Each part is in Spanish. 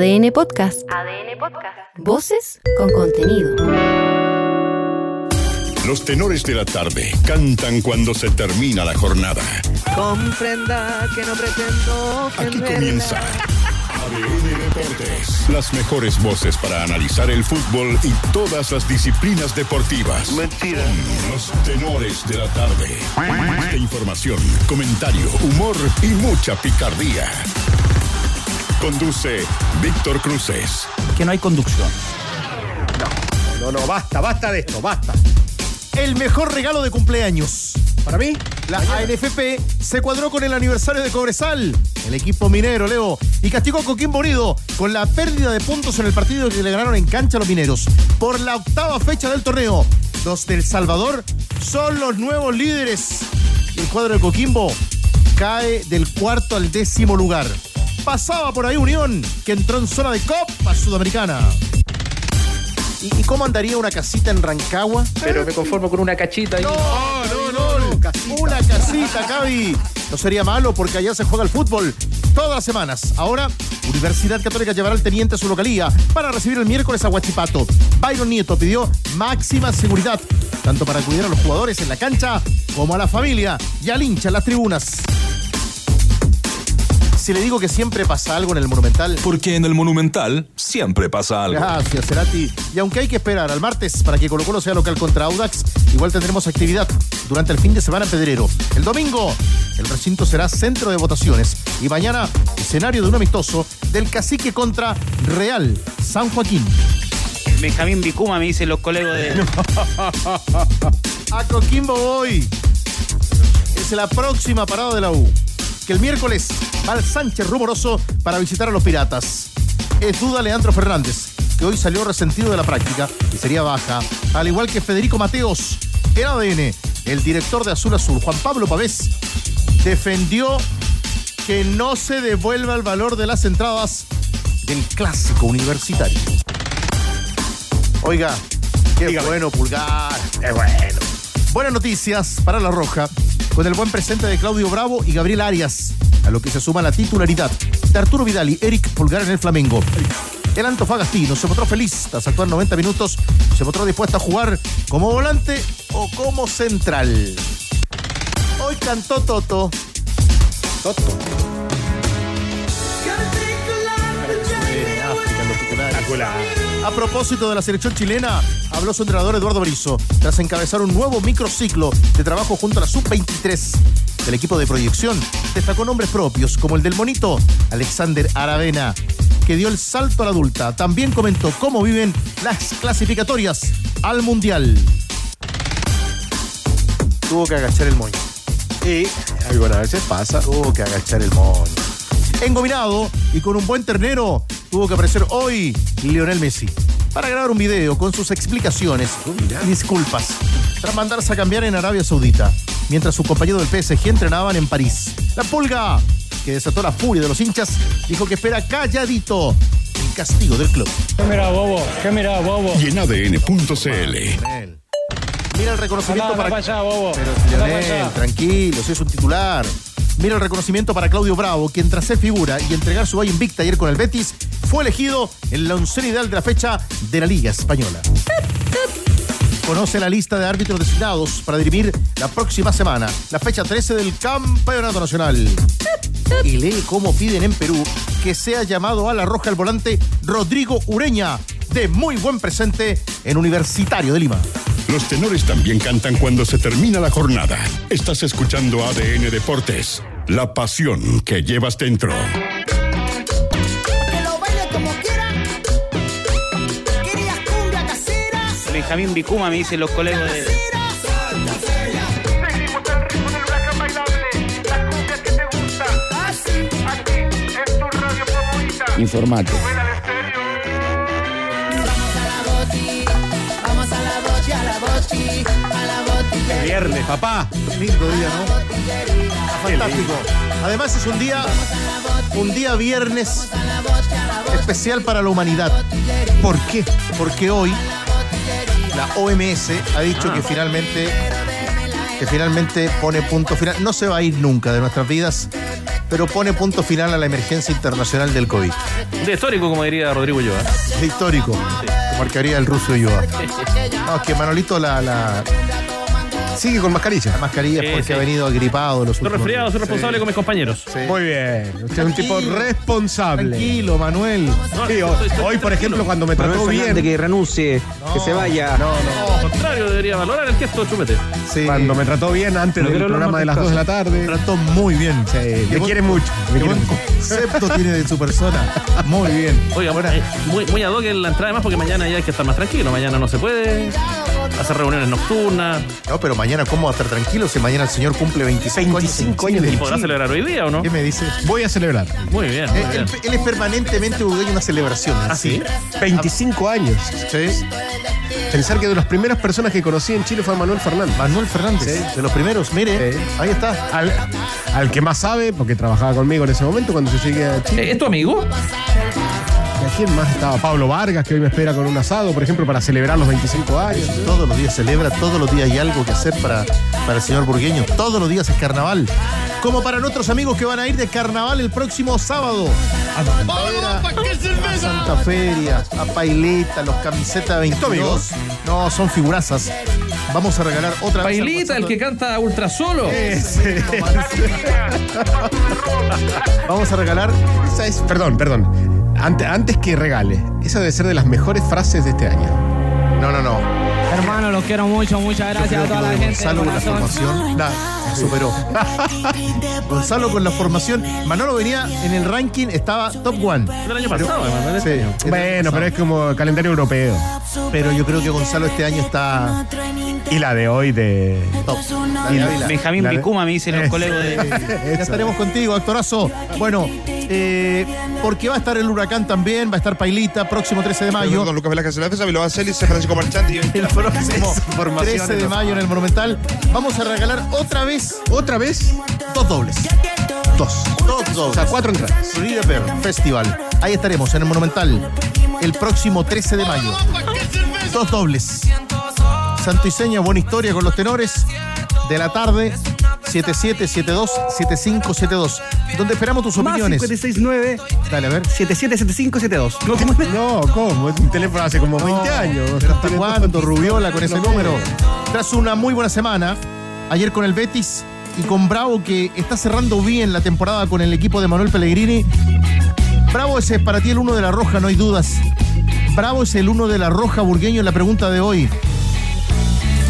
ADN Podcast. ADN Podcast. Voces con contenido. Los tenores de la tarde cantan cuando se termina la jornada. Comprenda que no pretendo Aquí ofenderla. comienza ADN Deportes. Las mejores voces para analizar el fútbol y todas las disciplinas deportivas. Mentira. Los tenores de la tarde. De información, comentario, humor y mucha picardía. Conduce Víctor Cruces. que no hay conducción. No, no, basta, basta de esto, basta. El mejor regalo de cumpleaños. Para mí, la ANFP se cuadró con el aniversario de Cobresal, el equipo minero, Leo, y castigó a Coquimbo Unido con la pérdida de puntos en el partido que le ganaron en cancha a los mineros. Por la octava fecha del torneo, los del Salvador son los nuevos líderes. El cuadro de Coquimbo cae del cuarto al décimo lugar. Pasaba por ahí Unión, que entró en zona de Copa Sudamericana. ¿Y, y cómo andaría una casita en Rancagua? Pero me conformo con una cachita ahí. No, no, no, Una casita, Cavi. No sería malo porque allá se juega el fútbol todas las semanas. Ahora, Universidad Católica llevará al teniente a su localía para recibir el miércoles a Huachipato. Byron Nieto pidió máxima seguridad, tanto para cuidar a los jugadores en la cancha como a la familia y al hincha en las tribunas. Si le digo que siempre pasa algo en el Monumental, Porque en el Monumental siempre pasa algo. Gracias, Cerati. Y aunque hay que esperar al martes para que Colo Colo sea local contra Audax, igual tendremos actividad durante el fin de semana en Pedrero. El domingo, el recinto será centro de votaciones. Y mañana, escenario de un amistoso del cacique contra Real San Joaquín. Benjamín Vicuma me dicen los colegas de. A Coquimbo voy. Es la próxima parada de la U. Que el miércoles va al Sánchez rumoroso para visitar a los piratas. Es duda Leandro Fernández, que hoy salió resentido de la práctica y sería baja, al igual que Federico Mateos. En ADN, el director de Azul Azul, Juan Pablo Pavés, defendió que no se devuelva el valor de las entradas del clásico universitario. Oiga, qué bueno, Pulgar. Qué bueno. Buenas noticias para La Roja, con el buen presente de Claudio Bravo y Gabriel Arias, a lo que se suma la titularidad de Arturo Vidal y Eric Pulgar en el Flamengo. El Antofagastino se mostró feliz tras actuar 90 minutos, se mostró dispuesto a jugar como volante o como central. Hoy cantó Toto. Toto. A propósito de la selección chilena, habló su entrenador Eduardo Brizo tras encabezar un nuevo microciclo de trabajo junto a la Sub-23. Del equipo de proyección destacó nombres propios como el del monito Alexander Aravena, que dio el salto a la adulta. También comentó cómo viven las clasificatorias al Mundial. Tuvo que agachar el moño. Y algunas veces pasa. Tuvo que agachar el moño. Engominado y con un buen ternero, tuvo que aparecer hoy Lionel Messi para grabar un video con sus explicaciones y disculpas tras mandarse a cambiar en Arabia Saudita, mientras su compañero del PSG entrenaban en París. La pulga, que desató la furia de los hinchas, dijo que espera calladito el castigo del club. ¿Qué mira, bobo? ¿Qué mira, bobo? Y en ADN.cl. Mira el reconocimiento Anda, para... allá, bobo. Pero Lionel, tranquilo, si es un titular. Mira el reconocimiento para Claudio Bravo, quien tras ser figura y entregar su valla invicta ayer con el Betis, fue elegido en la ideal de la fecha de la Liga Española. Conoce la lista de árbitros designados para dirimir la próxima semana, la fecha 13 del Campeonato Nacional. Y lee cómo piden en Perú que sea llamado a la roja el volante Rodrigo Ureña, de muy buen presente en Universitario de Lima. Los tenores también cantan cuando se termina la jornada. Estás escuchando ADN Deportes. La pasión que llevas dentro. A la boti, a la boti. A la botillería. Viernes, papá. Lindo día, ¿no? Fantástico. Además es un día, un día viernes especial para la humanidad. ¿Por qué? Porque hoy la OMS ha dicho que finalmente, que finalmente pone punto final. No se va a ir nunca de nuestras vidas pero pone punto final a la emergencia internacional del COVID. De histórico, como diría Rodrigo Ulloa. De histórico, marcaría el ruso Ulloa. No, es que Manolito la, la, Sigue con mascarilla. la mascarilla es Sí, porque sí. ha venido agripado los Soy últimos resfriado, soy días. responsable con mis compañeros. Sí. Muy bien. Usted es un tipo Tranquilo. responsable. Tranquilo, Manuel. No, Sí, estoy- hoy, estoy hoy, por tranquilo. ejemplo, cuando me trató bien. que renuncie, que se vaya. No, no. Al contrario, debería valorar el gesto chupete. Sí. Cuando me trató bien antes No del quiero hablar programa más de las de 2 de la tarde. Trató muy bien. Sí, me buen- quiere mucho. Me Qué quiere buen mucho. concepto tiene de su persona. Muy bien. Oiga, eh, muy, muy ad hoc en la entrada además porque mañana ya hay que estar más tranquilo. Mañana no se puede hacer reuniones nocturnas. No, pero mañana, ¿cómo va a estar tranquilo si mañana el señor cumple 25, 25 años? años ¿Y podrá celebrar hoy día o no? ¿Qué me dices? Voy a celebrar. Muy bien. muy Eh, bien. Él, él es permanentemente dueño de una celebración. ¿Ah, sí? 25 años. Sí. Pensar que de las primeras personas que conocí en Chile fue Manuel Fernández. Manuel Fernández, de los primeros, mire, Sí. ahí está. Al, al que más sabe, porque trabajaba conmigo en ese momento cuando yo llegué a Chile. Eh, ¿Es tu amigo? ¿Y a quién más estaba? Pablo Vargas, que hoy me espera con un asado, por ejemplo, para celebrar los 25 años. Todos los días celebra, todos los días hay algo que hacer para, para el señor burgueño. Todos los días es carnaval. Como para nuestros amigos que van a ir de carnaval el próximo sábado. A, Vera, a Santa Feria, a Paileta, los camisetas 22. No, son figurazas. Vamos a regalar otra vez. Pailita, el que canta ultra solo. Vamos a regalar. Esa es, perdón, perdón. Ante- antes que regale, esa debe ser de las mejores frases de este año. No, no, no. Hermano, los quiero mucho. Muchas gracias a toda la de gente. Gonzalo con la formación la superó. Gonzalo con la formación. Manolo venía en el ranking, estaba top one. Del año pasado, Sí. Bueno, pero es como calendario europeo. pero yo creo que Gonzalo este año está Y la de hoy de. top. La de. Benjamín. Vicuma me dicen los colegas de. Ya estaremos contigo, actorazo. Bueno, eh, porque va a estar el huracán también, va a estar Pailita, próximo 13 de mayo. Con Lucas Velázquez Francisco Marchante y El próximo 13 de mayo en el Monumental. Vamos a regalar otra vez Otra vez, dos dobles. dos. Dos dobles. O sea, cuatro entradas. River Festival. Ahí estaremos en el Monumental el próximo 13 de mayo. Dos dobles. Santo y Seña, buena historia con los tenores de la tarde. 7772 7572 donde esperamos tus Más opiniones. 569 Dale, a ver. 777572. ¿Cómo, cómo? No, ¿cómo? Es un teléfono hace como 20 años. Pero ¿Hasta cuándo, Rubiola, con ese número? Tras una muy buena semana, ayer con el Betis y con Bravo, que está cerrando bien la temporada con el equipo de Manuel Pellegrini. Bravo ese es para ti el uno de la Roja, no hay dudas. Bravo es el uno de la Roja burgueño en la pregunta de hoy.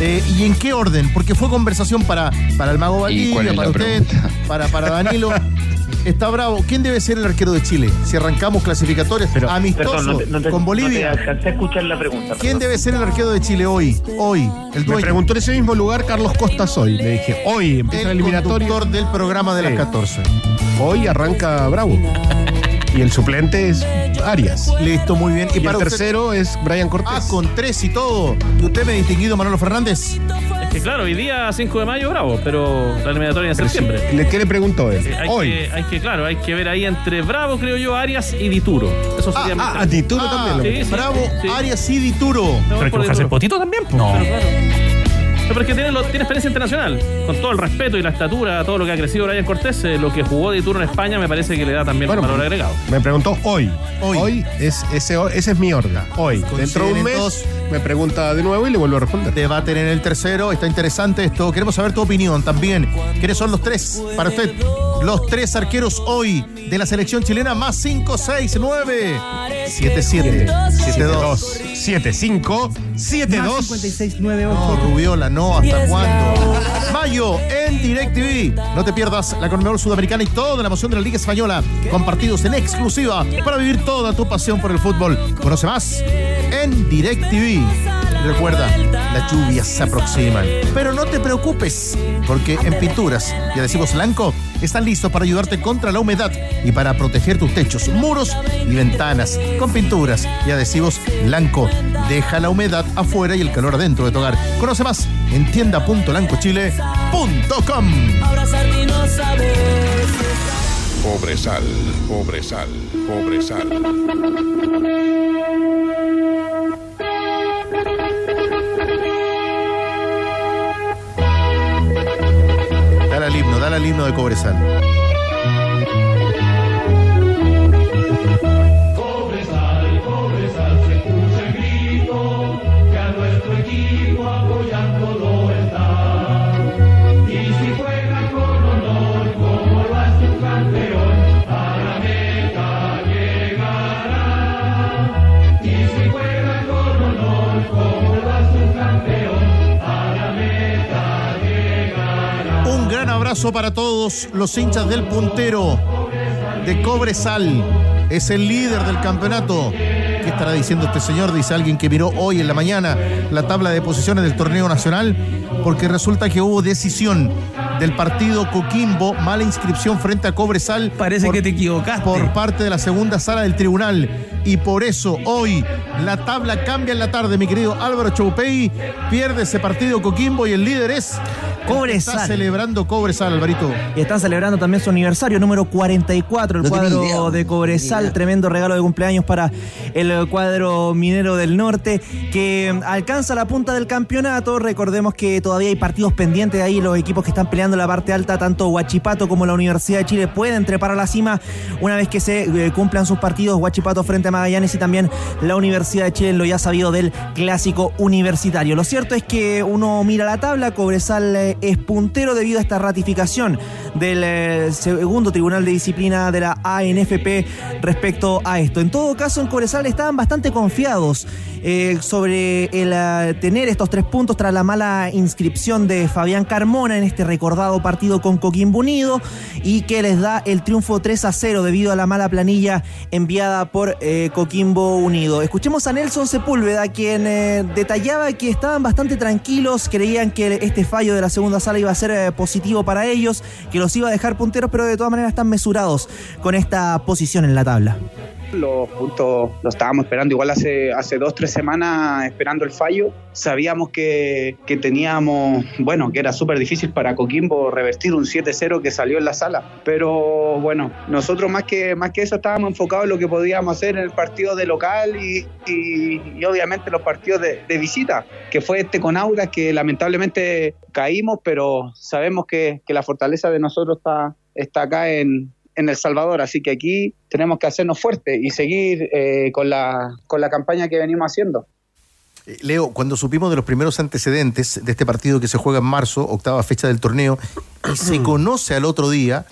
Eh, ¿Y en qué orden? Porque fue conversación para, para el Mago ¿Y cuál Valdivia, para usted, pregunta? para, para Danilo. Está bravo. ¿Quién debe ser el arquero de Chile? Si arrancamos clasificatorias amistoso Perdón, no te- no te- con Bolivia. No te escuchar la pregunta. ¿Quién debe ser el arquero de Chile hoy? Hoy, el Me dueño. preguntó en ese mismo lugar Carlos Costas hoy. Le dije, hoy empieza el eliminatoria. conductor del programa de Sí. las 14. Hoy arranca Bravo. Y el suplente es Arias. Listo, muy bien. Y, el para usted- tercero es Brian Cortés. Ah, con tres y todo. ¿Y usted me ha distinguido, Manolo Fernández? Es que claro, hoy día 5 de mayo, bravo, pero la eliminatoria en septiembre. ¿Le- ¿Qué le preguntó él? Eh, Hay, Hoy. que, hay que, claro, hay que ver ahí entre Bravo, creo yo, Arias y Dituro. Eso sería Ah, a Dituro Ah, también. lo sí, metí. sí. Bravo, sí. Arias y Dituro. Pero hay que el Dituro. potito también, pues. Claro, claro. No, pero es que tiene, lo- tiene experiencia internacional. Con todo el respeto y la estatura, todo lo que ha crecido Brian Cortés, eh, lo que jugó Dituro en España me parece que le da también Bueno, un valor agregado. Me preguntó hoy. Hoy. Hoy, es, ese, ese es mi orden. Hoy. Dentro de un mes dos. me pregunta de nuevo y le vuelvo a responder. Debaten en el tercero. Está interesante esto. Queremos saber tu opinión también. ¿Quiénes son los tres para usted? Los tres arqueros hoy de la selección chilena más 5, 6, 9, 7, 7, 7, 2. 7, 5, 7, 2. 5698. No, Rubiola, no, ¿hasta cuándo? Mayo en DirecTV. No te pierdas la Conmebol Sudamericana y toda la emoción de la Liga Española con partidos en exclusiva para vivir toda tu pasión por el fútbol. Conoce más en DirecTV. Recuerda, las lluvias se aproximan. Pero no te preocupes, porque en Pinturas y Adhesivos Blanco están listos para ayudarte contra la humedad y para proteger tus techos, muros y ventanas. Con pinturas y adhesivos Blanco, deja la humedad afuera y el calor adentro de tu hogar. Conoce más en tienda.lancochile.com. Abrazarte y no al himno de Cobresal. Para todos los hinchas del puntero de Cobresal. Es el líder del campeonato. ¿Qué estará diciendo este señor? Dice alguien que miró hoy en la mañana la tabla de posiciones del torneo nacional, porque resulta que hubo decisión del partido Coquimbo, mala inscripción frente a Cobresal. Parece que te equivocaste. Por parte de la segunda sala del tribunal. Y por eso hoy la tabla cambia en la tarde, mi querido Álvaro Choupey. Pierde ese partido Coquimbo y el líder es Cobresal. Está celebrando Cobresal, Alvarito. Y están celebrando también su aniversario número 44, el No cuadro idea. de Cobresal. Tremendo regalo de cumpleaños para el cuadro minero del norte, que alcanza la punta del campeonato. Recordemos que todavía hay partidos pendientes ahí. Los equipos que están peleando la parte alta, tanto Huachipato como la Universidad de Chile, pueden trepar a la cima una vez que se eh, cumplan sus partidos. Huachipato frente a Magallanes y también la Universidad de Chile lo ya sabido del clásico universitario. Lo cierto es que uno mira la tabla, Cobresal eh, es puntero debido a esta ratificación del eh, segundo Tribunal de Disciplina de la ANFP respecto a esto. En todo caso, en Cobresal estaban bastante confiados eh, sobre el eh, tener estos tres puntos tras la mala inscripción de Fabián Carmona en este recordado partido con Coquimbo Unido y que les da el triunfo 3 a 0 debido a la mala planilla enviada por Coquimbo Unido. Escuchemos a Nelson Sepúlveda, quien detallaba que estaban bastante tranquilos, creían que este fallo de la segunda sala iba a ser positivo para ellos, que los iba a dejar punteros, pero de todas maneras están mesurados con esta posición en la tabla. Los puntos los estábamos esperando igual hace, hace dos, tres semanas esperando el fallo. Sabíamos que, que teníamos, bueno, que era súper difícil para Coquimbo revertir un 7-0 que salió en la sala. Pero bueno, nosotros más que, más que eso estábamos enfocados en lo que podíamos hacer en el partido de local y, y- y obviamente los partidos de, de visita, que fue este con Audas que lamentablemente caímos, pero sabemos que, que la fortaleza de nosotros está, está acá en, en El Salvador, así que aquí tenemos que hacernos fuertes y seguir eh, con, la, con la campaña que venimos haciendo. Eh, Leo, cuando supimos de los primeros antecedentes de este partido que se juega en marzo, octava fecha del torneo, y se conoce al otro día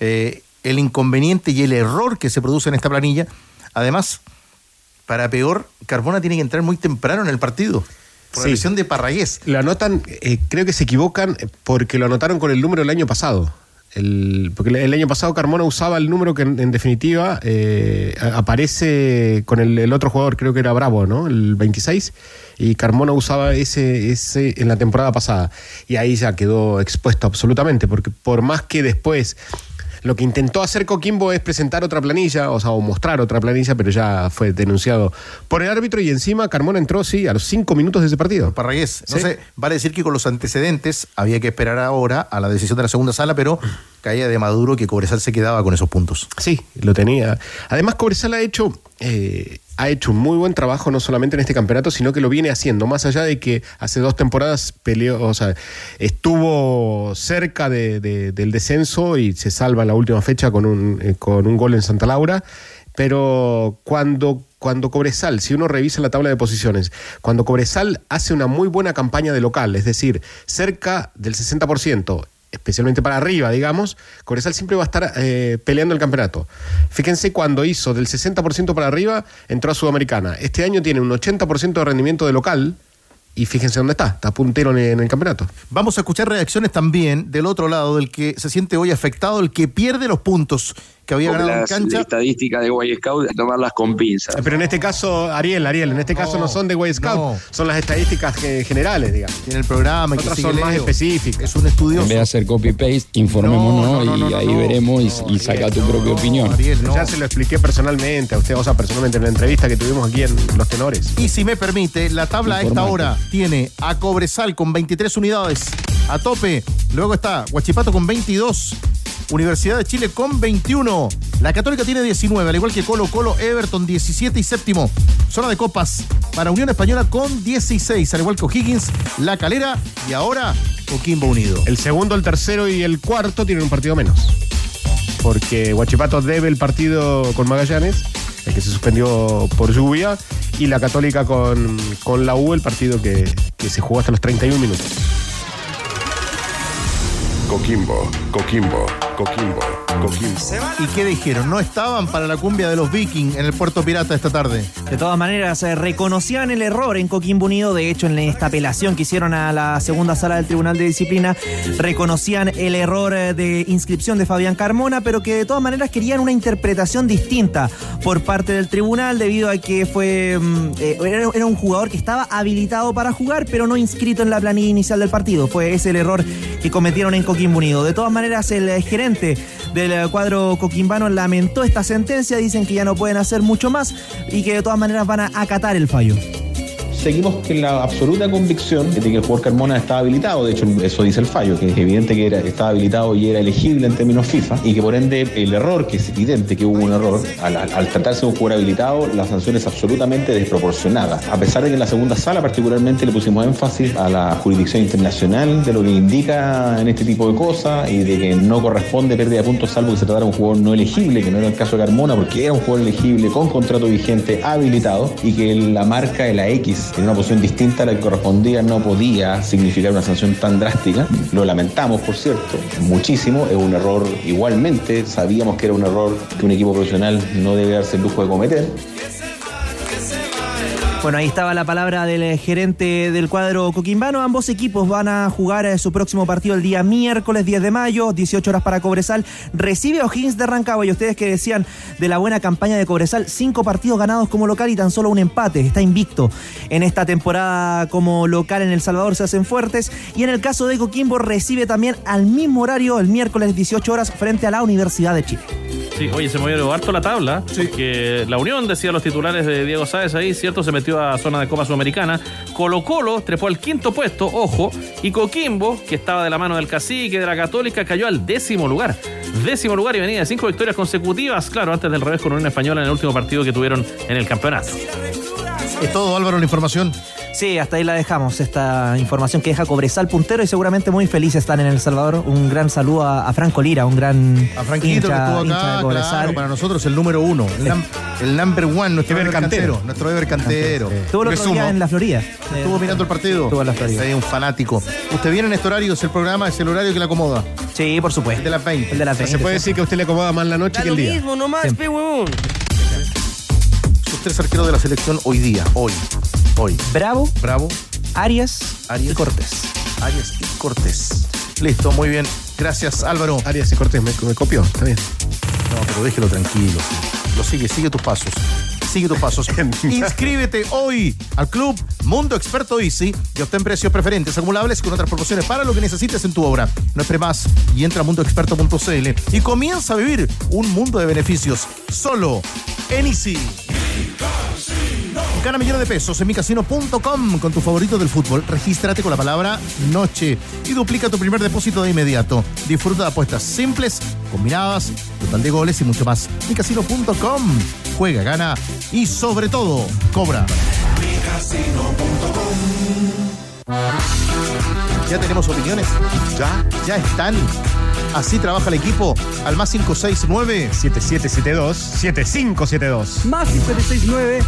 eh, el inconveniente y el error que se produce en esta planilla, además, para peor, Carbona tiene que entrar muy temprano en el partido. Por la lesión de Parragués. Lo anotan, eh, creo que se equivocan porque lo anotaron con el número del año pasado. El- porque el- año pasado Carmona usaba el número que en, definitiva eh, aparece con el, el otro jugador, creo que era Bravo, ¿no? El 26. Y Carmona usaba ese, ese en la temporada pasada. Y ahí ya quedó expuesto absolutamente, porque por más que después lo que intentó hacer Coquimbo es presentar otra planilla, o sea, o mostrar otra planilla, pero ya fue denunciado por el árbitro y encima Carmona entró, sí, a los cinco minutos de ese partido. Parragués. Sí. Entonces, vale decir que con los antecedentes había que esperar ahora a la decisión de la segunda sala, pero caía de Maduro que Cobresal se quedaba con esos puntos. Sí, lo tenía. Además, Cobresal ha hecho, eh, ha hecho un muy buen trabajo, no solamente en este campeonato, sino que lo viene haciendo. Más allá de que hace dos temporadas peleó, o sea, estuvo cerca de- del descenso y se salva en la última fecha con un, eh, con un gol en Santa Laura. Pero cuando, cuando Cobresal, si uno revisa la tabla de posiciones, cuando Cobresal hace una muy buena campaña de local, es decir, cerca del 60%, especialmente para arriba, digamos, Cobresal siempre va a estar eh, peleando el campeonato. Fíjense cuando hizo del 60% para arriba, entró a Sudamericana. Este año tiene un 80% de rendimiento de local y fíjense dónde está, está puntero en el campeonato. Vamos a escuchar reacciones también del otro lado, del que se siente hoy afectado, el que pierde los puntos que había ganado en las cancha. estadísticas de Boy Scout, tomarlas con pinzas. Pero en este caso, Ariel, Ariel, en este caso no son de Way Scout, no. son las estadísticas generales, digamos. Tiene el programa y que Otras sigue son más específicas. Es un estudioso. En vez de hacer copy-paste, informémonos No, no, no, y no, ahí no. veremos y, y saca tu propia opinión. Ariel, no. Ya se lo expliqué personalmente a usted, o sea, personalmente en la entrevista que tuvimos aquí en Los Tenores. Y si me permite, la tabla a esta hora tiene a Cobresal con 23 unidades a tope. Luego está Huachipato con 22. Universidad de Chile con 21. La Católica tiene 19, al igual que Colo Colo, Everton 17 y séptimo. Zona de copas para Unión Española con 16, al igual que O'Higgins, La Calera y ahora Coquimbo Unido. El segundo, el tercero y el cuarto tienen un partido menos. Porque Huachipato debe el partido con Magallanes, el que se suspendió por lluvia, y la Católica con, con la U, el partido que, que se jugó hasta los 31 minutos. Coquimbo, Coquimbo. Coquimbo, Coquimbo. ¿Y qué dijeron? No estaban para la cumbia de los Vikings en el puerto pirata esta tarde. De todas maneras, eh, reconocían el error en Coquimbo Unido. De hecho, en esta apelación que hicieron a la segunda sala del Tribunal de Disciplina, reconocían el error eh, de inscripción de Fabián Carmona, pero que de todas maneras querían una interpretación distinta por parte del tribunal, debido a que fue mm, eh, era, era un jugador que estaba habilitado para jugar, pero no inscrito en la planilla inicial del partido. Fue ese el error que cometieron en Coquimbo Unido. De todas maneras, el eh, del eh, cuadro coquimbano lamentó esta sentencia, dicen que ya no pueden hacer mucho más y que de todas maneras van a acatar el fallo. Seguimos con la absoluta convicción de que el jugador Carmona estaba habilitado, de hecho eso dice el fallo, que es evidente que era, estaba habilitado y era elegible en términos FIFA, y que por ende el error, que es evidente que hubo un error, al, tratarse de un jugador habilitado, la sanción es absolutamente desproporcionada. A pesar de que en la segunda sala particularmente le pusimos énfasis a la jurisdicción internacional de lo que indica en este tipo de cosas y de que no corresponde pérdida de puntos salvo que se tratara de un jugador no elegible, que no era el caso de Carmona, porque era un jugador elegible con contrato vigente, habilitado, y que la marca de la X en una posición distinta a la que correspondía no podía significar una sanción tan drástica. Lo lamentamos, por cierto, muchísimo. Es un error igualmente. Sabíamos que era un error que un equipo profesional no debe darse el lujo de cometer. Bueno, ahí estaba la palabra del eh, gerente del cuadro coquimbano. Ambos equipos van a jugar eh, su próximo partido el día miércoles 10 de mayo, 18 horas para Cobresal. Recibe a O'Higgins de Rancagua y ustedes que decían de la buena campaña de Cobresal, cinco partidos ganados como local y tan solo un empate. Está invicto en esta temporada como local en El Salvador, se hacen fuertes. Y en el caso de Coquimbo recibe también al mismo horario el miércoles 18 horas frente a la Universidad de Chile. Sí, oye, se movió harto la tabla, porque la Unión, decía los titulares de Diego Sáez ahí, cierto, se metió zona de Copa Sudamericana. Colo Colo trepó al quinto puesto, ojo, y Coquimbo, que estaba de la mano del cacique de la Católica, cayó al décimo lugar. Décimo lugar y venía de cinco victorias consecutivas, claro, antes del revés con Unión Española en el último partido que tuvieron en el campeonato. Es todo, Álvaro, la información. Sí, hasta ahí la dejamos, esta información que deja Cobresal puntero y seguramente muy felices están en El Salvador. Un gran saludo a, a Franco Lira, un gran A Franquito que hincha- estuvo hincha de acá, Cobresal. claro, para nosotros el número uno, el, number one, nuestro Ever cantero, Cantero. nuestro Ever cantero. Estuvo el otro día en la Florida. Estuvo mirando el partido. Estuvo en la Florida. Es un fanático. Usted viene en este horario, es el programa, es el horario que le acomoda. Sí, por supuesto. El de las 20. El de las Se 20. puede decir que a usted le acomoda más la noche que el día. nomás, pe huevón. Sus tres arqueros de la selección hoy día, hoy, hoy. Bravo, Bravo, Arias, Arias. y Cortés. Arias y Cortés. Listo, muy bien. Gracias, Álvaro. Arias y Cortés me, me copió, está bien. No, pero déjelo tranquilo. Lo sigue, sigue tus pasos. Sigue tus pasos. Inscríbete hoy al club Mundo Experto Easy y obtén precios preferentes acumulables con otras promociones para lo que necesites en tu obra. No espere más y entra a mundoexperto.cl y comienza a vivir un mundo de beneficios solo en Easy. Gana millones de pesos en micasino.com con tu favorito del fútbol. Regístrate con la palabra noche y duplica tu primer depósito de inmediato. Disfruta de apuestas simples, combinadas, total de goles y mucho más. micasino.com. Juega, gana y sobre todo, cobra. Ya tenemos opiniones. Ya, ya están. Así trabaja el equipo al más 569 7772 7572. Más 569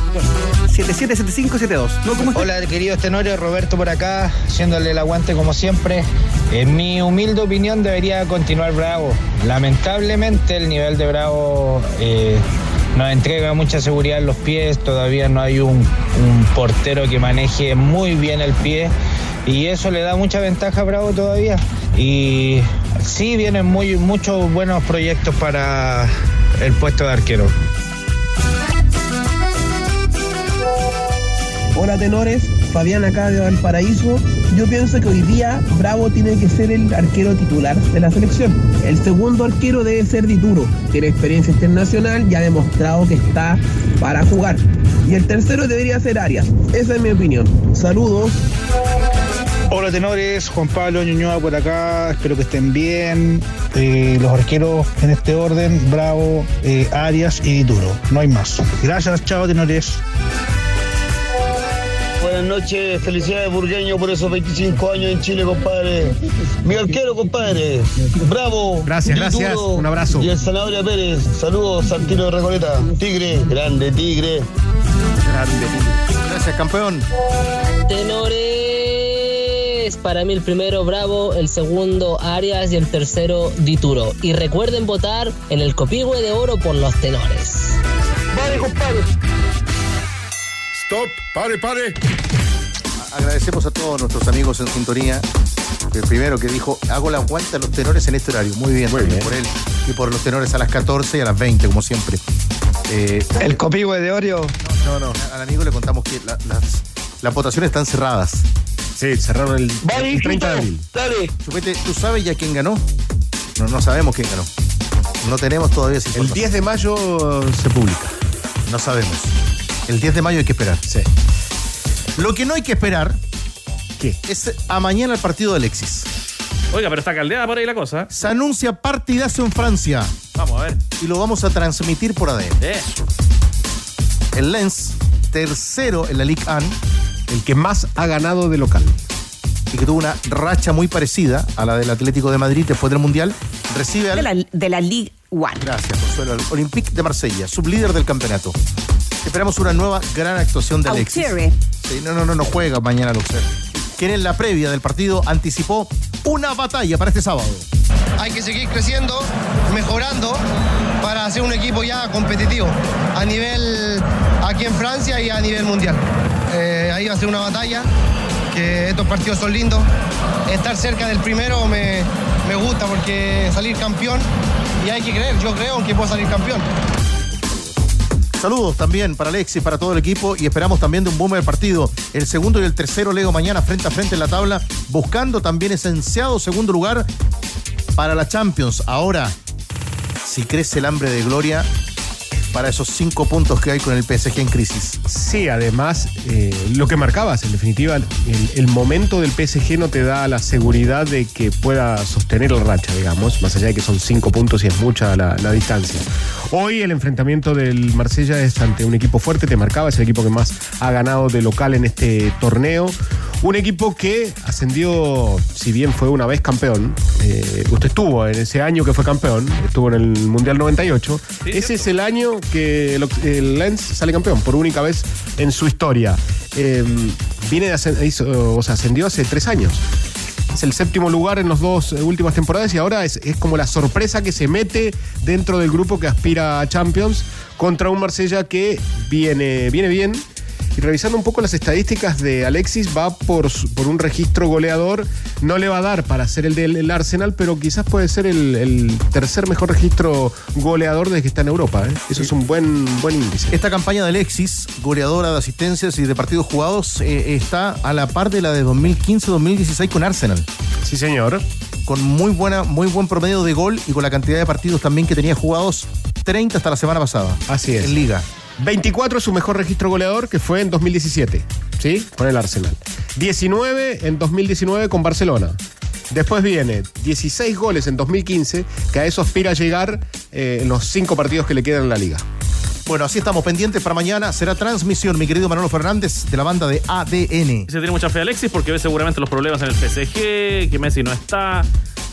777572. No. Hola queridos tenores, Roberto por acá, haciéndole el aguante como siempre. En mi humilde opinión debería continuar Bravo. Lamentablemente el nivel de Bravo eh, nos entrega mucha seguridad en los pies, todavía no hay un, un portero que maneje muy bien el pie y eso le da mucha ventaja a Bravo todavía. Y sí vienen muy, muchos buenos proyectos para el puesto de arquero. Hola tenores, Fabián acá de Valparaíso. Yo pienso que hoy día Bravo tiene que ser el arquero titular de la selección. El segundo arquero debe ser Dituro. Tiene experiencia internacional y ha demostrado que está para jugar. Y el tercero debería ser Arias. Esa es mi opinión. Saludos. Hola tenores, Juan Pablo Ñuñoa por acá, espero que estén bien. Eh, los arqueros en este orden, Bravo, eh, Arias y Duro, no hay más. Gracias, chao tenores. Buenas noches, felicidades Burgueño por esos 25 años en Chile, compadre. Mi arquero, compadre. Bravo. Gracias, gracias. Un abrazo. Y el Zanahoria Pérez. Saludos, Santino de Recoleta. Tigre, grande Tigre. Gracias, campeón. Tenores, para mí el primero Bravo, el segundo Arias y el tercero Dituro. Y recuerden votar en el Copihue de Oro por los tenores. Vale, compadre. Stop, pare, pare. Agradecemos a todos nuestros amigos en sintonía. El primero que dijo, hago la aguanta a los tenores en este horario. Muy bien, también por él. Y por los tenores a las 14 y a las 20, como siempre. Eh, El copihue de Oreo. no, no, al amigo le contamos que la- las, las votaciones están cerradas. Sí, cerraron el, Vale, el 30 de abril. Dale. Chupete, ¿tú sabes ya quién ganó? No, no sabemos quién ganó. No tenemos todavía esa El información. 10 de mayo se publica. No sabemos. El 10 de mayo hay que esperar. Sí. Lo que no hay que esperar ¿Qué? es a mañana el partido de Alexis. Oiga, pero está caldeada por ahí la cosa. Se anuncia partidazo en Francia Vamos a ver. y lo vamos a transmitir por ADN. Eso. El Lens, tercero en la Ligue 1 El que más ha ganado de local. y que tuvo una racha muy parecida a la del Atlético de Madrid después del Mundial, recibe al... De la, de la Ligue One. Gracias, Consuelo. Al Olympique de Marsella, sublíder del campeonato. Esperamos una nueva gran actuación de Alexis. Sí, no, no, no, no juega mañana Luxer. Quien en la previa del partido anticipó una batalla para este sábado. Hay que seguir creciendo, mejorando para hacer un equipo ya competitivo a nivel aquí en Francia y a nivel mundial. Ahí va a ser una batalla, que estos partidos son lindos. Estar cerca del primero me, me gusta porque salir campeón y hay que creer, yo creo que puedo salir campeón. Saludos también para Alexis, para todo el equipo y esperamos también de un boom del partido. El segundo y el tercero Lego mañana frente a frente en la tabla, buscando también ese ansiado segundo lugar para la Champions. Ahora, si crece el hambre de gloria para esos cinco puntos que hay con el PSG en crisis. Sí, además, eh, lo que marcabas, en definitiva, el, momento del PSG no te da la seguridad de que pueda sostener el racha, digamos, más allá de que son cinco puntos y es mucha la, la distancia. Hoy el enfrentamiento del Marsella es ante un equipo fuerte, te marcaba, es el equipo que más ha ganado de local en este torneo. Un equipo que ascendió, si bien fue una vez campeón, eh, usted estuvo en ese año que fue campeón, estuvo en el Mundial 98, ese es el año que el, el Lens sale campeón, por única vez en su historia. Eh, viene de hizo- o sea, ascendió hace tres años. Es el séptimo lugar en las dos últimas temporadas y ahora es, es como la sorpresa que se mete dentro del grupo que aspira a Champions contra un Marsella que viene, viene bien. Y revisando un poco las estadísticas de Alexis, va por, por un registro goleador. No le va a dar para ser el del el Arsenal, pero quizás puede ser el, el tercer mejor registro goleador desde que está en Europa. ¿eh? Eso es un buen, buen índice. Esta campaña de Alexis, goleadora de asistencias y de partidos jugados, eh, está a la par de la de 2015-2016 con Arsenal. Sí, señor. Con muy buena, muy buen promedio de gol y con la cantidad de partidos también que tenía jugados 30 hasta la semana pasada. Así es. En liga. 24 es su mejor registro goleador, que fue en 2017, ¿sí? Con el Arsenal. 19 en 2019 con Barcelona. Después viene 16 goles en 2015, que a eso aspira a llegar eh, en los cinco partidos que le quedan en la liga. Bueno, así estamos pendientes para mañana. Será transmisión, mi querido Manolo Fernández, de la banda de ADN. Se tiene mucha fe Alexis porque ve seguramente los problemas en el PSG, que Messi no está.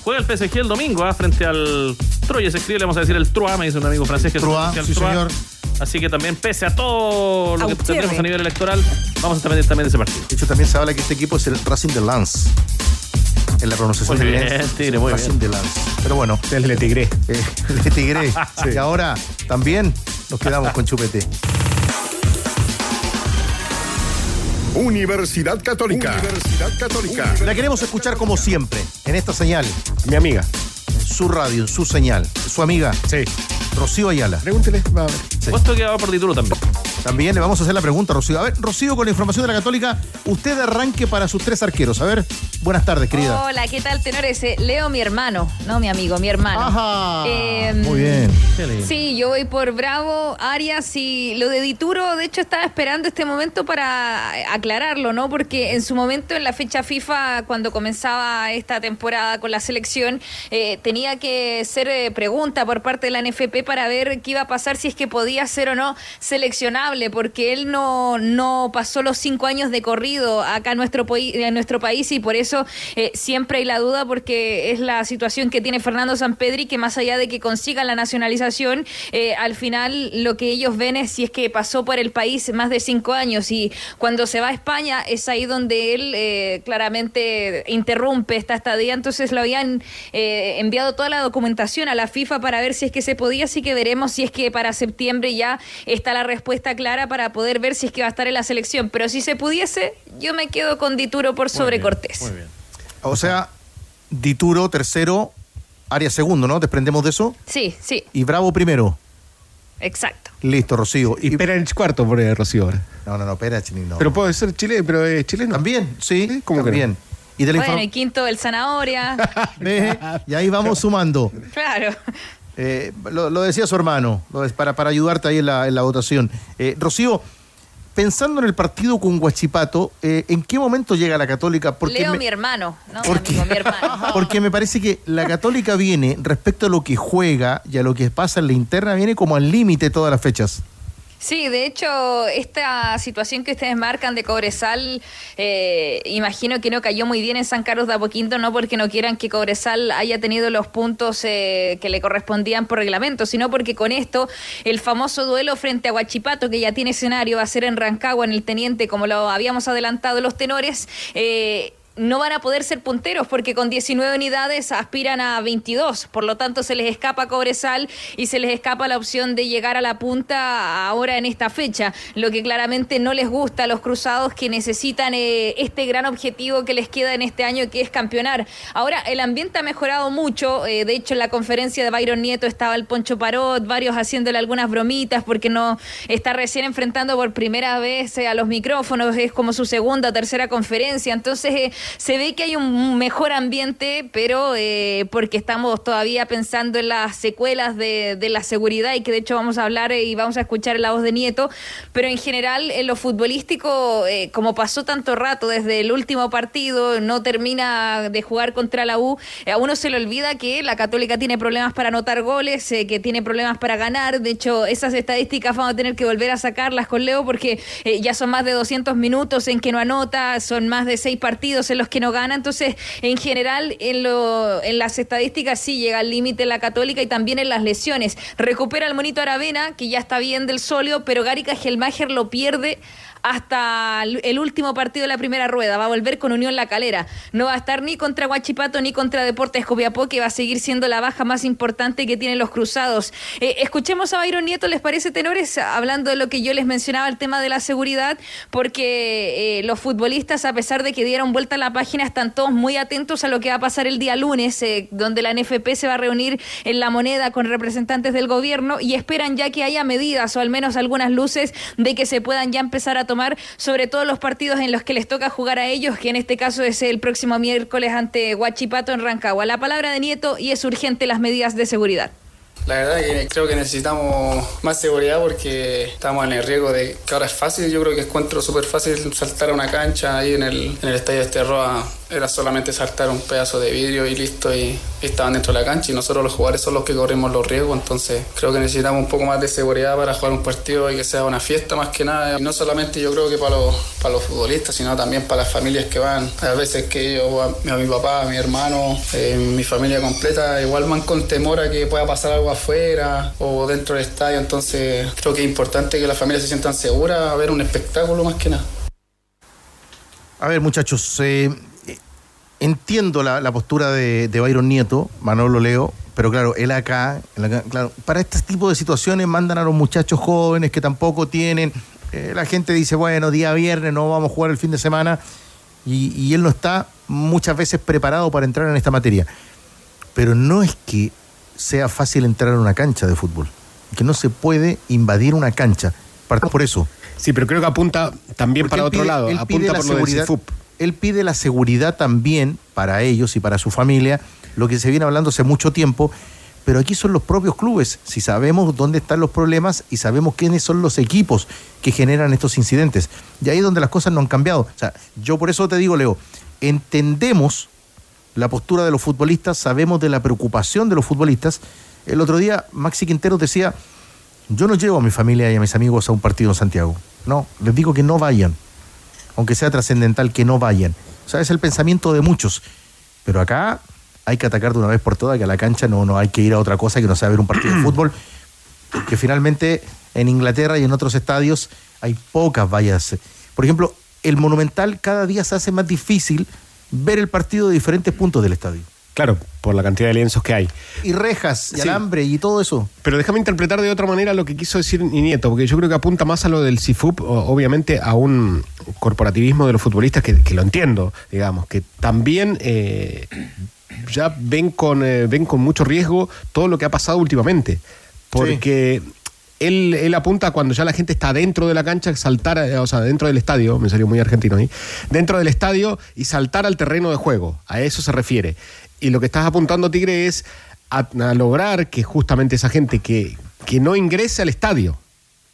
Juega el PSG el domingo ¿ah? frente al Troyes, escribe, le vamos a decir el Troyes, me dice un amigo francés que Troyes, el sí, Troyes. señor. Así que también, pese a todo lo que Auxerre. tendremos a nivel electoral, vamos a estar pendientes también de ese partido. De hecho, también se habla que este equipo es el Racing de Lens. En la pronunciación Muy bien, Tigre, muy Racing bien. de Lens. Pero bueno, Es Le Tigré. eh, le tigré. Y ahora también nos quedamos con Chupete. Universidad Católica. Universidad Católica. La queremos escuchar como siempre, en esta señal, Mi amiga. Su radio, en su señal. Su amiga, Sí. Rocío Ayala. Pregúntele. va a ver. Sí. Puesto que va por título también. También le vamos a hacer la pregunta, Rocío. A ver, Rocío, con la información de la Católica, usted arranque para sus tres arqueros. A ver, buenas tardes, querida. Hola, ¿qué tal, tenores? Eh, Leo, mi hermano, no mi amigo, mi hermano. Ajá. Eh, Muy bien. Sí, yo voy por Bravo, Arias y lo de Dituro, de hecho estaba esperando este momento para aclararlo, ¿no? Porque en su momento en la fecha FIFA, cuando comenzaba esta temporada con la selección, eh, tenía que ser eh, pregunta por parte de la NFP para ver qué iba a pasar si es que podía ser o no seleccionable porque él no, no pasó los cinco años de corrido acá en nuestro, en nuestro país y por eso eh, siempre hay la duda porque es la situación que tiene Fernando Sampedri que más allá de que consiga la nacionalización, eh, al final lo que ellos ven es si es que pasó por el país más de cinco años y cuando se va a España es ahí donde él claramente interrumpe esta estadía, entonces lo habían eh, enviado toda la documentación a la FIFA para ver si es que se podía, así que veremos si es que para septiembre ya está la respuesta clara para poder ver si es que va a estar en la selección, pero si se pudiese, yo me quedo con Dituro por sobre Cortés. O sea, Dituro tercero, Arias segundo, ¿no? Desprendemos de eso. Sí, sí, Y Bravo primero. exacto. Listo, Rocío. Y Perech cuarto por eh, Rocío ahora. No, no, no, Perech ni no. Pero puede ser chileno, pero es chileno. También, sí, ¿cómo que no? Y de la Bueno, inform- y quinto el zanahoria. Y ahí vamos sumando. claro. Eh, lo, lo decía su hermano, para, para ayudarte ahí en la, en la votación. Eh, Rocío, pensando en el partido con Guachipato, eh, ¿en qué momento llega la Católica? Porque Leo, me- mi hermano, ¿no? Amigo, mi hermano. Porque me parece que la Católica viene, respecto a lo que juega y a lo que pasa en la interna, viene como al límite todas las fechas. Sí, de hecho, esta situación que ustedes marcan de Cobresal, eh, imagino que no cayó muy bien en San Carlos de Apoquinto, no porque no quieran que Cobresal haya tenido los puntos eh, que le correspondían por reglamento, sino porque con esto el famoso duelo frente a Huachipato, que ya tiene escenario, va a ser en Rancagua, en el Teniente, como lo habíamos adelantado los tenores. eh, no van a poder ser punteros porque con 19 unidades aspiran a 22. Por lo tanto, se les escapa Cobresal y se les escapa la opción de llegar a la punta ahora en esta fecha. Lo que claramente no les gusta a los cruzados que necesitan eh, este gran objetivo que les queda en este año, que es campeonar. Ahora, el ambiente ha mejorado mucho. eh, de hecho, en la conferencia de Byron Nieto estaba el Poncho Parot, varios haciéndole algunas bromitas porque no está recién enfrentando por primera vez eh, a los micrófonos. Es como su segunda o tercera conferencia. Entonces, eh, se ve que hay un mejor ambiente, pero eh, porque estamos todavía pensando en las secuelas de, de la seguridad y que de hecho vamos a hablar eh, y vamos a escuchar la voz de Nieto, pero en general en lo futbolístico, eh, como pasó tanto rato desde el último partido, no termina de jugar contra la U, a uno se le olvida que la Católica tiene problemas para anotar goles, eh, que tiene problemas para ganar, de hecho esas estadísticas vamos a tener que volver a sacarlas con Leo porque eh, ya son más de 200 minutos en que no anota, son más de seis partidos en los que no gana. Entonces, en general, en, lo, en las estadísticas sí llega al límite la Católica y también en las lesiones. Recupera el monito Aravena, que ya está bien del solio, pero Garica Gelmacher lo pierde hasta el último partido de la primera rueda. Va a volver con Unión La Calera. No va a estar ni contra Huachipato ni contra Deportes Copiapó, que va a seguir siendo la baja más importante que tienen los cruzados. Eh, escuchemos a Byron Nieto, ¿les parece, tenores? Hablando de lo que yo les mencionaba, el tema de la seguridad, porque eh, los futbolistas, a pesar de que dieron vuelta a la página, están todos muy atentos a lo que va a pasar el día lunes, eh, donde la NFP se va a reunir en la moneda con representantes del gobierno y esperan ya que haya medidas o al menos algunas luces de que se puedan ya empezar a tomar, sobre todo los partidos en los que les toca jugar a ellos, que en este caso es el próximo miércoles ante Huachipato en Rancagua. La palabra de Nieto y es urgente las medidas de seguridad. La verdad que creo que necesitamos más seguridad porque estamos en el riesgo de que ahora es fácil, yo creo que encuentro súper fácil saltar a una cancha ahí en el, en el estadio de Esterroa. Era solamente saltar un pedazo de vidrio y listo y, estaban dentro de la cancha y nosotros los jugadores son los que corrimos los riesgos, entonces creo que necesitamos un poco más de seguridad para jugar un partido y que sea una fiesta más que nada. Y no solamente yo creo que para los, para los futbolistas, sino también para las familias que van. A veces que yo, a, mi- papá, a mi hermano, eh, mi familia completa, igual van con temor a que pueda pasar algo afuera o dentro del estadio, entonces creo que es importante que las familias se sientan seguras a ver un espectáculo más que nada. A ver, muchachos, eh, entiendo la, la postura de, de Byron Nieto, Manolo Leo, pero claro, él acá, él acá, claro, para este tipo de situaciones mandan a los muchachos jóvenes que tampoco tienen. eh, la gente dice, bueno, día viernes no vamos a jugar el fin de semana, y, y él no está muchas veces preparado para entrar en esta materia. Pero no es que sea fácil entrar a una cancha de fútbol, que no se puede invadir una cancha. Partamos por eso. Sí, pero creo que apunta también Porque para otro pide- lado. Apunta la por lo del seguridad- CIFUP. Él pide la seguridad también para ellos y para su familia, lo que se viene hablando hace mucho tiempo, pero aquí son los propios clubes, si sabemos dónde están los problemas y sabemos quiénes son los equipos que generan estos incidentes. Y ahí es donde las cosas no han cambiado. O sea, yo por eso te digo, Leo, entendemos la postura de los futbolistas, sabemos de la preocupación de los futbolistas. El otro día Maxi Quintero decía, Yo no llevo a mi familia y a mis amigos a un partido en Santiago. No, les digo que no vayan. Aunque sea trascendental, que no vayan. O sea, es el pensamiento de muchos. Pero acá hay que atacar de una vez por todas que a la cancha no, no hay que ir a otra cosa que no sea ver un partido de fútbol. Que finalmente en Inglaterra y en otros estadios hay pocas vallas. Por ejemplo, el Monumental cada día se hace más difícil ver el partido de diferentes puntos del estadio. Claro, por la cantidad de lienzos que hay. Y rejas, y Sí. alambre y todo eso. Pero déjame interpretar de otra manera lo que quiso decir Nieto, porque yo creo que apunta más a lo del CIFUP, obviamente a un corporativismo de los futbolistas que, que lo entiendo, digamos, que también eh, ya ven con, eh, ven con mucho riesgo todo lo que ha pasado últimamente. Porque él, él apunta cuando ya la gente está dentro de la cancha, saltar, eh, o sea, dentro del estadio, me salió muy argentino ahí, dentro del estadio y saltar al terreno de juego. A eso se refiere. Y lo que estás apuntando, Tigre, es a, lograr que justamente esa gente que, que no ingrese al estadio.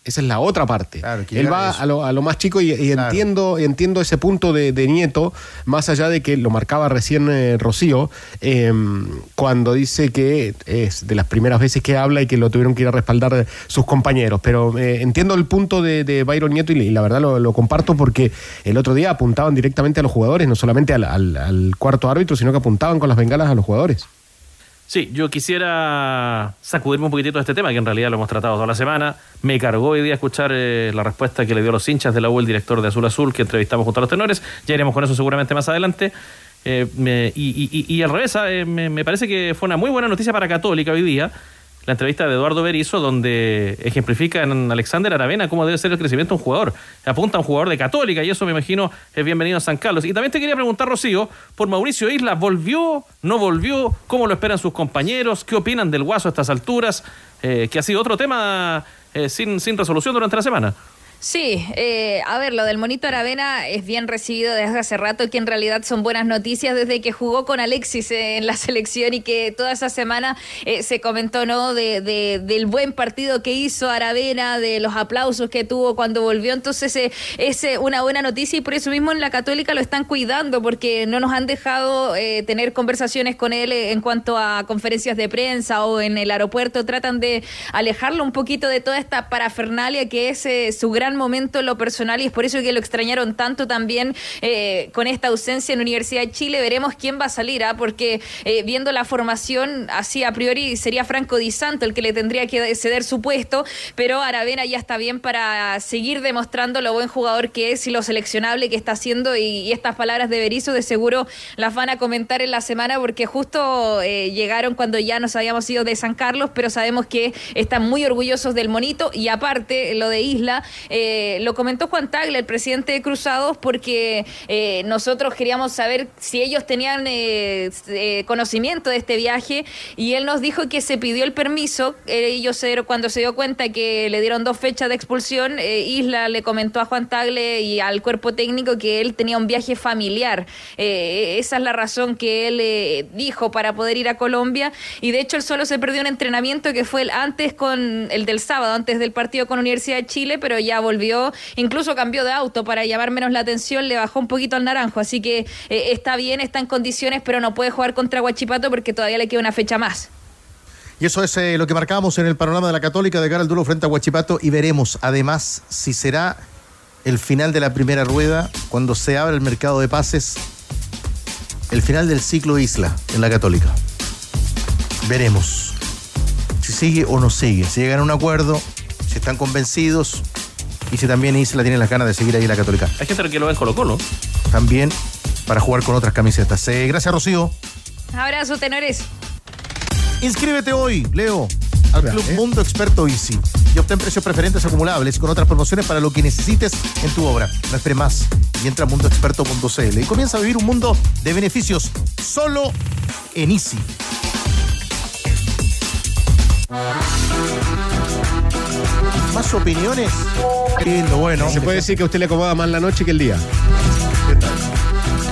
Esa es la otra parte. Él va a lo, a lo más chico y, y entiendo, entiendo ese punto de, de Nieto, más allá de que lo marcaba recién eh, Rocío, eh, cuando dice que es de las primeras veces que habla y que lo tuvieron que ir a respaldar sus compañeros. Pero eh, entiendo el punto de, de Byron Nieto y, y la verdad lo, lo comparto porque el otro día apuntaban directamente a los jugadores, no solamente al, al- al cuarto árbitro, sino que apuntaban con las bengalas a los jugadores. Sí, yo quisiera sacudirme un poquitito de este tema, que en realidad lo hemos tratado toda la semana. Me cargó hoy día escuchar eh, la respuesta que le dio a los hinchas de la U el director de Azul Azul, que entrevistamos junto a los tenores. Ya iremos con eso seguramente más adelante. Eh, y, y- y- al revés, eh, me, me parece que fue una muy buena noticia para Católica hoy día. La entrevista de Eduardo Berizzo, donde ejemplifica en Alexander Aravena cómo debe ser el crecimiento de un jugador. Apunta a un jugador de Católica y eso me imagino es bienvenido a San Carlos. Y también te quería preguntar, Rocío, por Mauricio Isla, ¿volvió? ¿No volvió? ¿Cómo lo esperan sus compañeros? ¿Qué opinan del Guaso a estas alturas? Eh, que ha sido otro tema eh, sin, sin resolución durante la semana. Sí, eh, a ver, lo del Monito Aravena es bien recibido desde hace rato, que en realidad son buenas noticias desde que jugó con Alexis eh, en la selección y que toda esa semana eh, se comentó, ¿no? De, de- del buen partido que hizo Aravena, de los aplausos que tuvo cuando volvió. Entonces eh, es una buena noticia y por eso mismo en la Católica lo están cuidando porque no nos han dejado tener conversaciones con él en cuanto a conferencias de prensa o en el aeropuerto. Tratan de alejarlo un poquito de toda esta parafernalia que es su gran momento en lo personal y es por eso que lo extrañaron tanto también eh, con esta ausencia en Universidad de Chile. Veremos quién va a salir, ¿ah? porque eh, viendo la formación, así a priori sería Franco Di Santo el que le tendría que ceder su puesto, pero Aravena ya está bien para seguir demostrando lo buen jugador que es y lo seleccionable que está haciendo y, estas palabras de Berizzo de seguro las van a comentar en la semana porque justo eh, llegaron cuando ya nos habíamos ido de San Carlos, pero sabemos que están muy orgullosos del monito y aparte lo de Isla, lo comentó Juan Tagle, el presidente de Cruzados, porque eh, nosotros queríamos saber si ellos tenían eh, eh, conocimiento de este viaje y él nos dijo que se pidió el permiso, eh, ellos cuando se dio cuenta que le dieron dos fechas de expulsión, eh, Isla le comentó a Juan Tagle y al cuerpo técnico que él tenía un viaje familiar. Eh, esa es la razón que él eh, dijo para poder ir a Colombia y de hecho él solo se perdió un entrenamiento que fue antes con el del sábado, antes del partido con Universidad de Chile, pero ya volvió, incluso cambió de auto para llamar menos la atención, le bajó un poquito al naranjo, así que eh, está bien, está en condiciones, pero no puede jugar contra Huachipato porque todavía le queda una fecha más. Y eso es eh, lo que marcamos en el panorama de la Católica de cara al duelo frente a Huachipato y veremos además si será el final de la primera rueda cuando se abra el mercado de pases, el final del ciclo Isla en la Católica. Veremos si sigue o no sigue, si llegan a un acuerdo, si están convencidos y si también Isla tiene las ganas de seguir ahí en la Católica. Hay gente que lo ve en Colo Colo. También para jugar con otras camisetas. Eh, gracias Rocío. Abrazo, tenores. Inscríbete hoy, Leo, al Club Mundo Experto Easy y obtén precios preferentes acumulables con otras promociones para lo que necesites en tu obra. No esperes más y entra a mundoexperto.cl y comienza a vivir un mundo de beneficios solo en Easy. Más opiniones. Qué lindo, bueno. Se puede decir que a usted le acomoda más la noche que el día.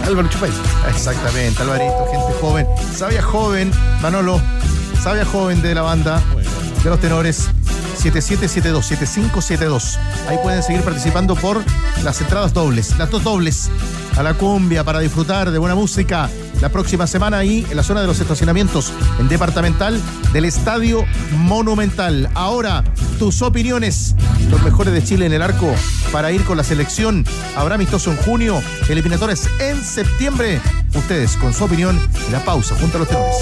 Álvaro Chupay. Exactamente, Alvarito, gente joven. Sabia joven, Manolo. Sabia joven de la banda de los tenores. 7772, 7572. Ahí pueden seguir participando por las entradas dobles, las dos dobles a la cumbia para disfrutar de buena música la próxima semana ahí en la zona de los estacionamientos en departamental del Estadio Monumental. Ahora, tus opiniones, los mejores de Chile en el arco para ir con la selección. Habrá amistoso en junio, eliminatorias en septiembre. Ustedes con su opinión y la pausa junto a los tenores.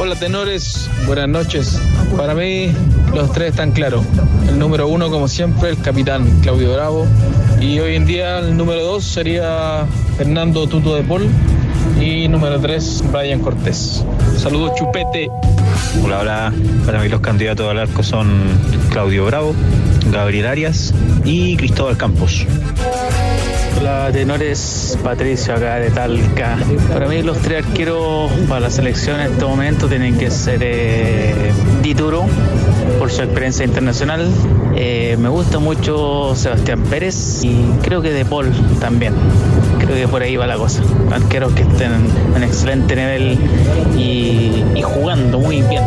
Hola tenores, buenas noches. Para mí los tres están claros. El número uno, como siempre, el capitán Claudio Bravo. Y hoy en día el número dos sería Fernando Tuto de Paul. Y número tres, Brian Cortés. Saludos, chupete. Hola, hola. Para mí los candidatos al arco son Claudio Bravo, Gabriel Arias y Cristóbal Campos. Hola tenores, Patricio acá de Talca. Para mí los tres arqueros para la selección en este momento tienen que ser eh, Dituro por su experiencia internacional. Eh, me gusta mucho Sebastián Pérez y creo que De Paul también. Creo que por ahí va la cosa. Arqueros que estén en excelente nivel y, y jugando muy bien.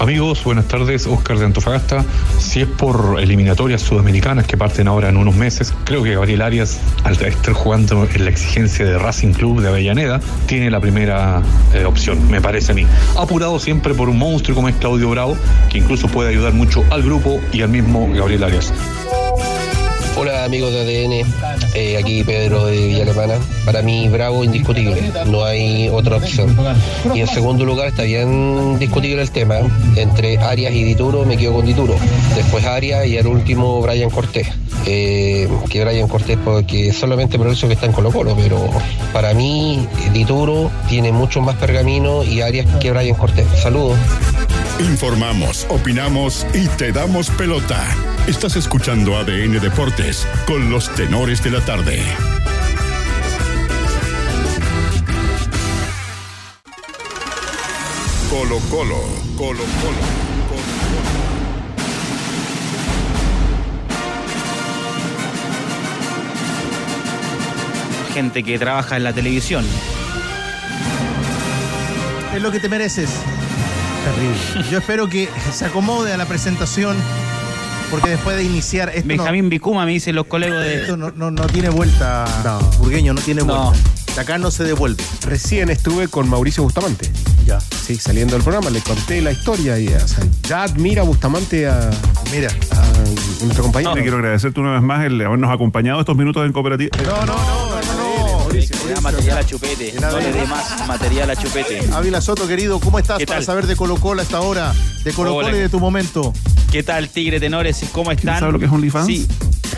Amigos, buenas tardes, Oscar de Antofagasta. Si es por eliminatorias sudamericanas que parten ahora en unos meses, creo que Gabriel Arias, al estar jugando en la exigencia de Racing Club de Avellaneda, tiene la primera eh, opción, me parece a mí. Apurado siempre por un monstruo como es Claudio Bravo, que incluso puede ayudar mucho al grupo y al mismo Gabriel Arias. Hola amigos de ADN, eh, aquí Pedro de Villa Alemana. Para mí Bravo indiscutible, no hay otra opción. Y en segundo lugar está bien discutible el tema. Entre Arias y Dituro me quedo con Dituro. Después Arias y al último Brian Cortés. Eh, que Brian Cortés porque solamente por eso que está en Colo Colo, pero para mí Dituro tiene mucho más pergamino y Arias que Brian Cortés. Saludos. Informamos, opinamos y te damos pelota. Estás escuchando ADN Deportes con los tenores de la tarde. Colo Colo, Colo Colo. Gente que trabaja en la televisión. Es lo que te mereces. Terrible. Yo espero que se acomode a la presentación. Porque después de iniciar esto. no- Benjamín Vicuma me dicen los colegas de. Esto no, no- no tiene vuelta, Burgueño, no tiene vuelta. De acá no se devuelve. Recién estuve con Mauricio Bustamante. Ya. Sí, saliendo del programa, le conté la historia y o sea, ya admira Bustamante a, Mira. a nuestro compañero. Te quiero agradecerte una vez más el habernos acompañado estos minutos en cooperativa. No, no, no, no, no. Le da material a chupete. No le dé más material a chupete. Ávila Soto, querido, ¿cómo estás ¿Qué para saber de Colo Colo a esta hora? De Colo Hola. Colo y de tu momento. ¿Qué tal, Tigre Tenores? ¿Cómo están? sabe lo que es OnlyFans? Sí,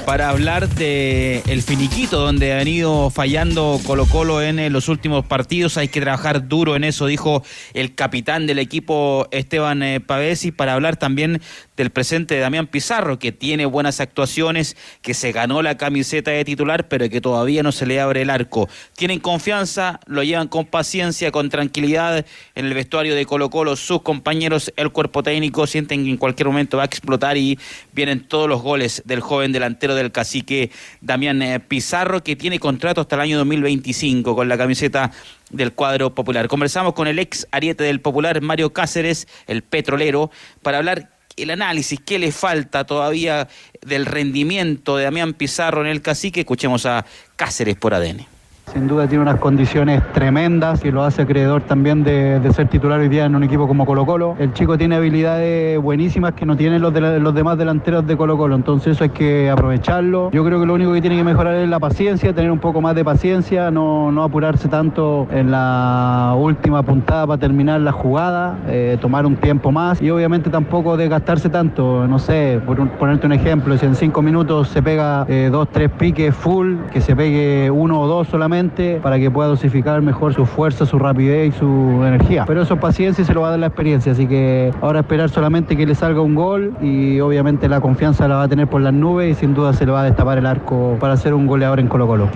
para hablar de el finiquito donde ha venido fallando Colo Colo en eh, los últimos partidos. Hay que trabajar duro en eso, dijo el capitán del equipo Esteban eh, Pavesi, para hablar también del presente de Damián Pizarro, que tiene buenas actuaciones, que se ganó la camiseta de titular, pero que todavía no se le abre el arco. Tienen confianza, lo llevan con paciencia, con tranquilidad en el vestuario de Colo Colo. Sus compañeros, el cuerpo técnico, sienten que en cualquier momento va a explotar y vienen todos los goles del joven delantero del cacique Damián eh, Pizarro, que tiene contrato hasta el año 2025 con la camiseta del cuadro popular. Conversamos con el ex ariete del popular, Mario Cáceres, el petrolero, para hablar el análisis, qué le falta todavía del rendimiento de Damián Pizarro en el cacique. Escuchemos a Cáceres por ADN. Sin duda tiene unas condiciones tremendas que lo hace acreedor también de, ser titular hoy día en un equipo como Colo Colo. El chico tiene habilidades buenísimas que no tienen los, de los demás delanteros de Colo Colo, entonces eso hay que aprovecharlo. Yo creo que lo único que tiene que mejorar es la paciencia, tener un poco más de paciencia, no, no apurarse tanto en la última puntada para terminar la jugada, eh, tomar un tiempo más y obviamente tampoco desgastarse tanto. No sé, ponerte un ejemplo, si en cinco minutos se pega eh, dos, tres piques full, que se pegue uno o dos solamente para que pueda dosificar mejor su fuerza, su rapidez y su energía. Pero eso es paciencia y se lo va a dar la experiencia, así que ahora esperar solamente que le salga un gol y obviamente la confianza la va a tener por las nubes y sin duda se le va a destapar el arco para ser un goleador en Colo Colo.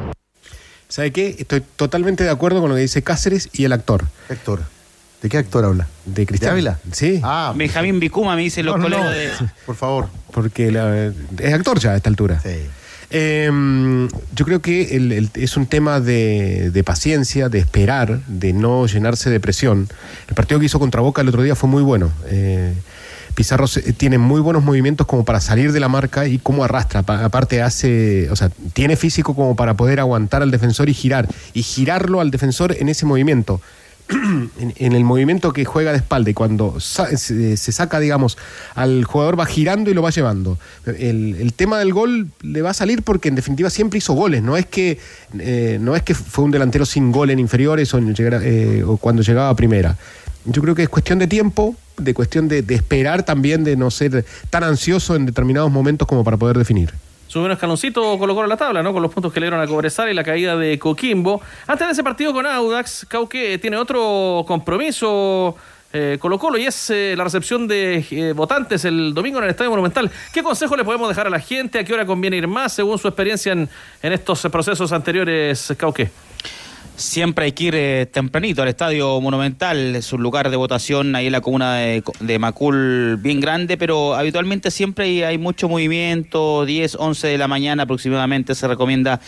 ¿Sabe qué? Estoy totalmente de acuerdo con lo que dice Cáceres y el actor. Actor. ¿De qué actor habla? De Cristian. Ávila? Sí. Ah, Benjamín Vicuma me dicen los No, colegas no. de. por favor. Porque la- es actor ya a esta altura. Eh, yo creo que el- es un tema de, paciencia, de esperar, de no llenarse de presión. El partido que hizo contra Boca el otro día fue muy bueno. Eh, Pizarro tiene muy buenos movimientos como para salir de la marca y cómo arrastra. Pa- Aparte hace, o sea, tiene físico como para poder aguantar al defensor y girar. Y girarlo al defensor en ese movimiento. en, el movimiento que juega de espalda y cuando sa- se, saca, digamos, al jugador va girando y lo va llevando. El, tema del gol le va a salir porque en definitiva siempre hizo goles, no es que, eh, no es que fue un delantero sin gol en inferiores eh, o cuando llegaba a primera. Yo creo que es cuestión de tiempo, de cuestión de esperar también, de no ser tan ansioso en determinados momentos como para poder definir. Sube un escaloncito colocó en la tabla, ¿no? Con los puntos que le dieron a Cobresal y la caída de Coquimbo. Antes de ese partido con Audax, Cauque tiene otro compromiso. eh, Colo Colo y es eh, la recepción de eh, votantes el domingo en el Estadio Monumental. ¿Qué consejo le podemos dejar a la gente? ¿A qué hora conviene ir más según su experiencia en, en estos procesos anteriores, Cauque? Siempre hay que ir eh, tempranito al Estadio Monumental, es un lugar de votación ahí en la comuna de, de Macul bien grande, pero habitualmente siempre hay, hay mucho movimiento, 10, 11 de la mañana aproximadamente se recomienda.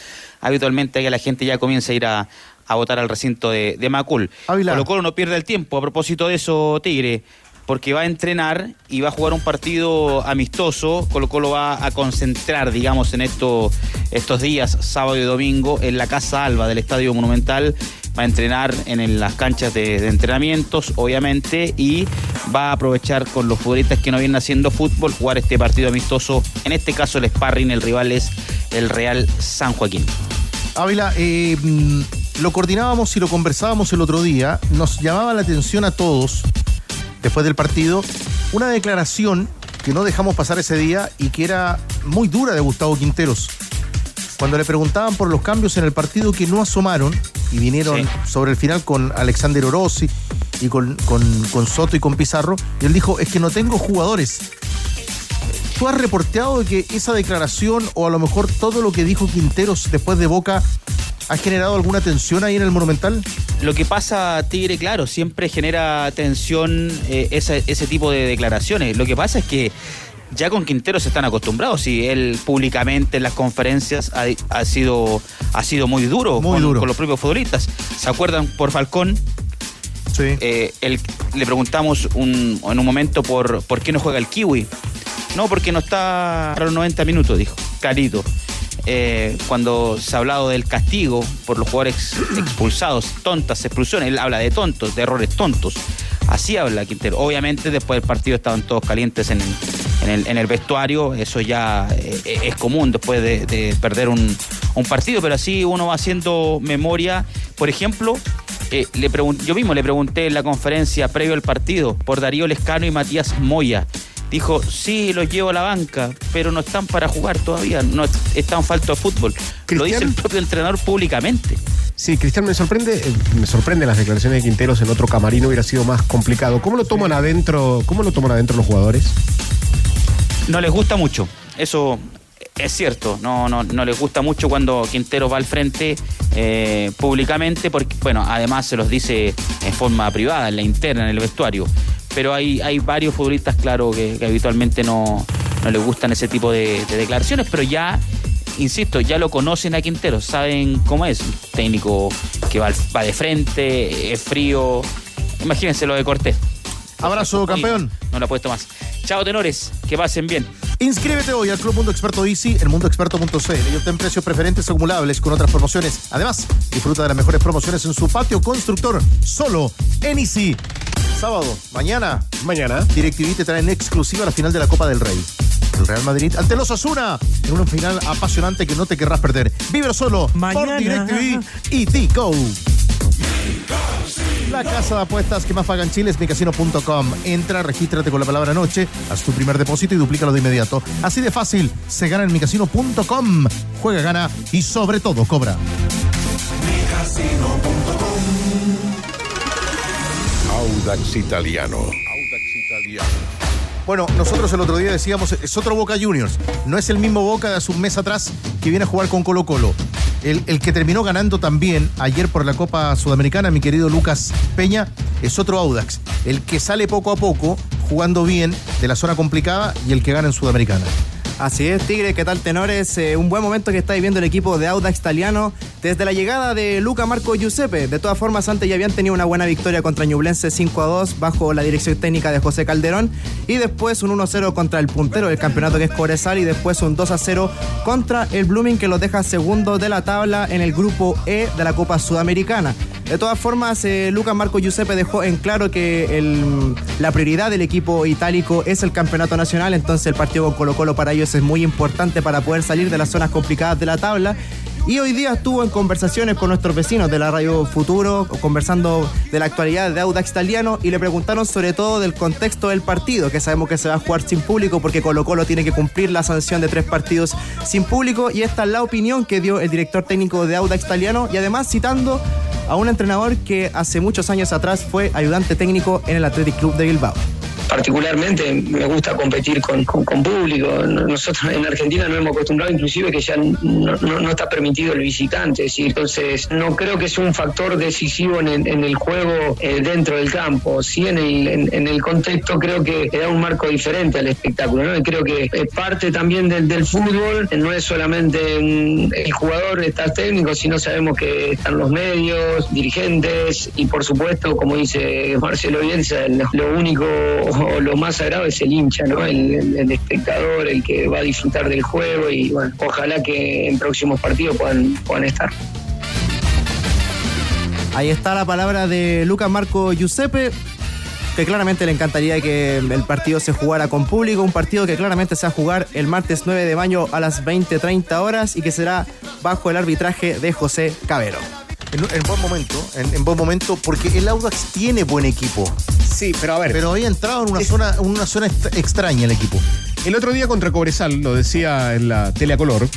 Habitualmente que la gente ya comience a ir a, a votar al recinto de, de Macul. Colo Colo no pierde el tiempo, a propósito de eso, Tigre, porque va a entrenar y va a jugar un partido amistoso. Colo Colo va a concentrar, digamos, en esto, estos días, sábado y domingo, en la Casa Alba del Estadio Monumental. Va a entrenar en, las canchas de, de entrenamientos, obviamente, y va a aprovechar con los futbolistas que no vienen haciendo fútbol, jugar este partido amistoso. En este caso, el sparring, el rival es el Real San Joaquín. Ávila, eh, mm, lo coordinábamos y lo conversábamos el otro día. Nos llamaba la atención a todos, después del partido, una declaración que no dejamos pasar ese día y que era muy dura de Gustavo Quinteros. Cuando le preguntaban por los cambios en el partido que no asomaron y vinieron sobre el final con Alexander Orozzi y con, con- con Soto y con Pizarro, y él dijo, es que no tengo jugadores. ¿Tú has reporteado que esa declaración o a lo mejor todo lo que dijo Quinteros después de Boca ha generado alguna tensión ahí en el Monumental? Lo que pasa, Tigre, claro, siempre genera tensión eh, ese, ese tipo de declaraciones. Lo que pasa es que ya con Quintero se están acostumbrados y él públicamente en las conferencias ha, ha sido, ha sido muy duro, Muy con, duro. con los propios futbolistas. ¿Se acuerdan por Falcón? Eh, él- le preguntamos un- en un momento por, por qué no juega el Kiwi. No, porque no está para los 90 minutos, dijo, clarito. Eh, cuando se ha hablado del castigo por los jugadores expulsados, tontas expulsiones, él habla de tontos, de errores tontos. Así habla Quintero. Obviamente después del partido estaban todos calientes en, en el, en el vestuario, eso ya eh, es común después de, de perder un, un partido, pero así uno va haciendo memoria. Por ejemplo, eh, le yo mismo le pregunté en la conferencia previo al partido por Darío Lescano y Matías Moya. Dijo, sí, los llevo a la banca, pero no están para jugar todavía, no est- están falta de fútbol. Lo dice el propio entrenador públicamente. Sí, Cristian, me sorprende, eh, me sorprenden las declaraciones de Quinteros en otro camarino hubiera sido más complicado. ¿Cómo lo toman adentro? ¿Cómo lo toman adentro los jugadores? No les gusta mucho, eso es cierto, no, no, no les gusta mucho cuando Quintero va al frente eh, públicamente, porque, bueno, además se los dice en forma privada, en la interna, en el vestuario. Pero hay, hay varios futbolistas, claro, que, habitualmente no, no les gustan ese tipo de, de declaraciones, pero ya, insisto, ya lo conocen a Quintero, saben cómo es, técnico que va, va de frente, es frío. Imagínense lo de Cortés. Abrazo, campeón. No lo puesto más. Chao, tenores, que pasen bien. Inscríbete hoy al Club Mundo Experto Easy en mundoexperto.cl y obtén precios preferentes acumulables con otras promociones. Además, disfruta de las mejores promociones en su patio constructor, solo en Easy. Sábado, mañana. Mañana. DirecTV te trae en exclusiva la final de la Copa del Rey. El Real Madrid ante los Asuna en una final apasionante que no te querrás perder. Vívelo solo por DirecTV y Tico. La casa de apuestas que más paga en Chile es micasino.com. Entra, regístrate con la palabra noche, haz tu primer depósito y duplícalo de inmediato. Así de fácil, se gana en micasino.com. Juega, gana y sobre todo cobra. Audax Italiano. Bueno, nosotros el otro día decíamos, es otro Boca Juniors. No es el mismo Boca de hace un mes atrás que viene a jugar con Colo Colo. El, que terminó ganando también ayer por la Copa Sudamericana, mi querido Lucas Peña, es otro Audax. El que sale poco a poco, jugando bien de la zona complicada y el que gana en Sudamericana. Así es, Tigre, ¿qué tal tenores? Eh, un buen momento que está viviendo el equipo de Audax Italiano desde la llegada de Luca Marco Giuseppe. De todas formas, antes ya habían tenido una buena victoria contra Ñublense 5 a 2 bajo la dirección técnica de José Calderón y después un 1 a 0 contra el puntero del campeonato que es Cobresal y después un 2 a 0 contra el Blooming que los deja segundo de la tabla en el grupo E de la Copa Sudamericana. De todas formas, eh, Lucas Marco Giuseppe dejó en claro que la prioridad del equipo itálico es el campeonato nacional, entonces el partido con Colo Colo para ellos es muy importante para poder salir de las zonas complicadas de la tabla. Y hoy día estuvo en conversaciones con nuestros vecinos de la Radio Futuro, conversando de la actualidad de Audax Italiano y le preguntaron sobre todo del contexto del partido, que sabemos que se va a jugar sin público porque Colo Colo tiene que cumplir la sanción de tres partidos sin público y esta es la opinión que dio el director técnico de Audax Italiano y además citando a un entrenador que hace muchos años atrás fue ayudante técnico en el Athletic Club de Bilbao. Particularmente me gusta competir con, con- público. Nosotros en Argentina nos hemos acostumbrado inclusive que ya no, está permitido el visitante, ¿sí? entonces no creo que sea un factor decisivo en el, en el juego eh, dentro del campo. Sí, en el, en, el contexto creo que da un marco diferente al espectáculo. ¿no? Y creo que eh, parte también del, del fútbol eh, no es solamente el jugador, está técnico, sino sabemos que están los medios, dirigentes y por supuesto, como dice Marcelo Bielsa, lo único o lo más sagrado es el hincha, ¿no? El, el- el espectador, el que va a disfrutar del juego y bueno, ojalá que en próximos partidos puedan, puedan estar. Ahí está la palabra de Lucas Marco Giuseppe, que claramente le encantaría que el partido se jugara con público, un partido que claramente se va a jugar el martes 9 de mayo a las 20.30 horas y que será bajo el arbitraje de José Cabero. En, en buen momento, en, en buen momento, porque el Audax tiene buen equipo. Sí, pero a ver. Pero había entrado en una zona, en una zona extra- extraña el equipo. El otro día contra Cobresal, lo decía en la tele a color,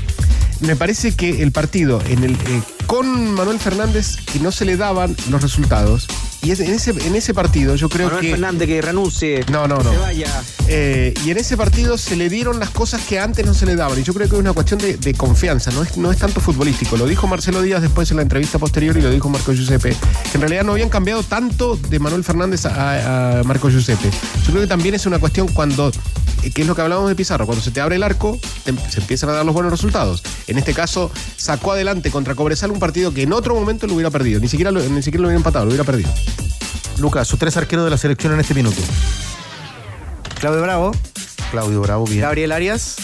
me parece que el partido en el, eh, con Manuel Fernández que no se le daban los resultados. Y es- en ese, en ese partido yo creo Manuel que... Fernández que renuncie. No, no, no. Se vaya. Eh, y en ese partido se le dieron las cosas que antes no se le daban. Y yo creo que es una cuestión de, de confianza, no es, no es tanto futbolístico. Lo dijo Marcelo Díaz después en la entrevista posterior y lo dijo Marco Giuseppe, que en realidad no habían cambiado tanto de Manuel Fernández a, a Marco Giuseppe. Yo creo que también es una cuestión cuando, eh, que es lo que hablábamos de Pizarro, cuando se te abre el arco, te- se empiezan a dar los buenos resultados. En este caso, sacó adelante contra Cobresal un partido que en otro momento lo hubiera perdido, ni siquiera lo, ni siquiera lo hubiera empatado, lo hubiera perdido. Lucas, sus tres arqueros de la selección en este minuto. Claudio Bravo, Claudio Bravo, bien. Gabriel Arias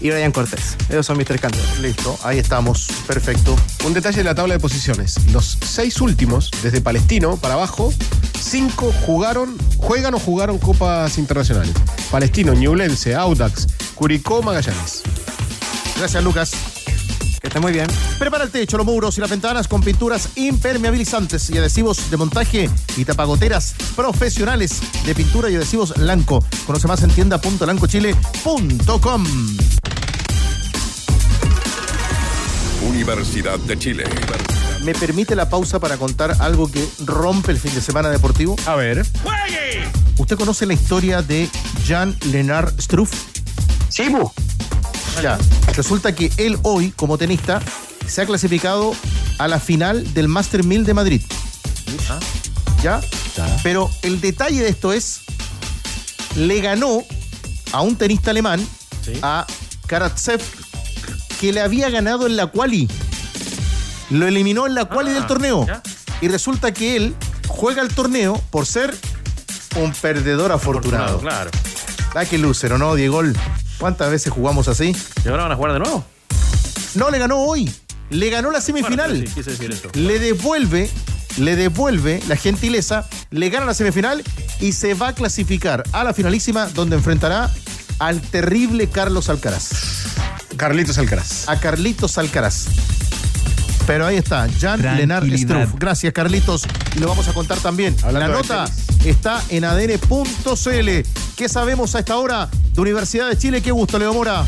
y Brian Cortés. Esos son mis tres candidatos. Listo, ahí estamos. Perfecto. Un detalle de la tabla de posiciones. Los seis últimos, desde Palestino para abajo, cinco jugaron, juegan o jugaron copas internacionales. Palestino, Ñublense, Audax, Curicó, Magallanes. Gracias, Lucas. Que esté muy bien. Prepara el techo, los muros y las ventanas con pinturas impermeabilizantes y adhesivos de montaje y tapagoteras profesionales de pintura y adhesivos Lanco. Conoce más en tienda.lancochile.com. Universidad de Chile. ¿Me permite la pausa para contar algo que rompe el fin de semana deportivo? A ver. ¿Usted conoce la historia de Jean Lennart Struff? Sí, bu. Ya. Resulta que él hoy, como tenista, se ha clasificado a la final del Master 1000 de Madrid. ¿Ya? Pero el detalle de esto es, le ganó a un tenista alemán, a Karatsev, que le había ganado en la quali. Lo eliminó en la quali Ah, del torneo. ya. Y resulta que él juega el torneo por ser un perdedor afortunado. Claro. Ah, qué loser, ¿o no, Diego? ¿Cuántas veces jugamos así? ¿Y ahora van a jugar de nuevo? No, le ganó hoy. Le ganó la semifinal. Bueno, sí, quise decir eso. Le devuelve, le devuelve la gentileza, le gana la semifinal y se va a clasificar a la finalísima donde enfrentará al terrible Carlos Alcaraz. Carlitos Alcaraz. A Carlitos Alcaraz. Pero ahí está, Jan Tranquilidad. Struff. Gracias, Carlitos. Y lo vamos a contar también. Hablando la nota está en adn.cl. ¿Qué sabemos a esta hora de Universidad de Chile? Qué gusto, Leo Mora.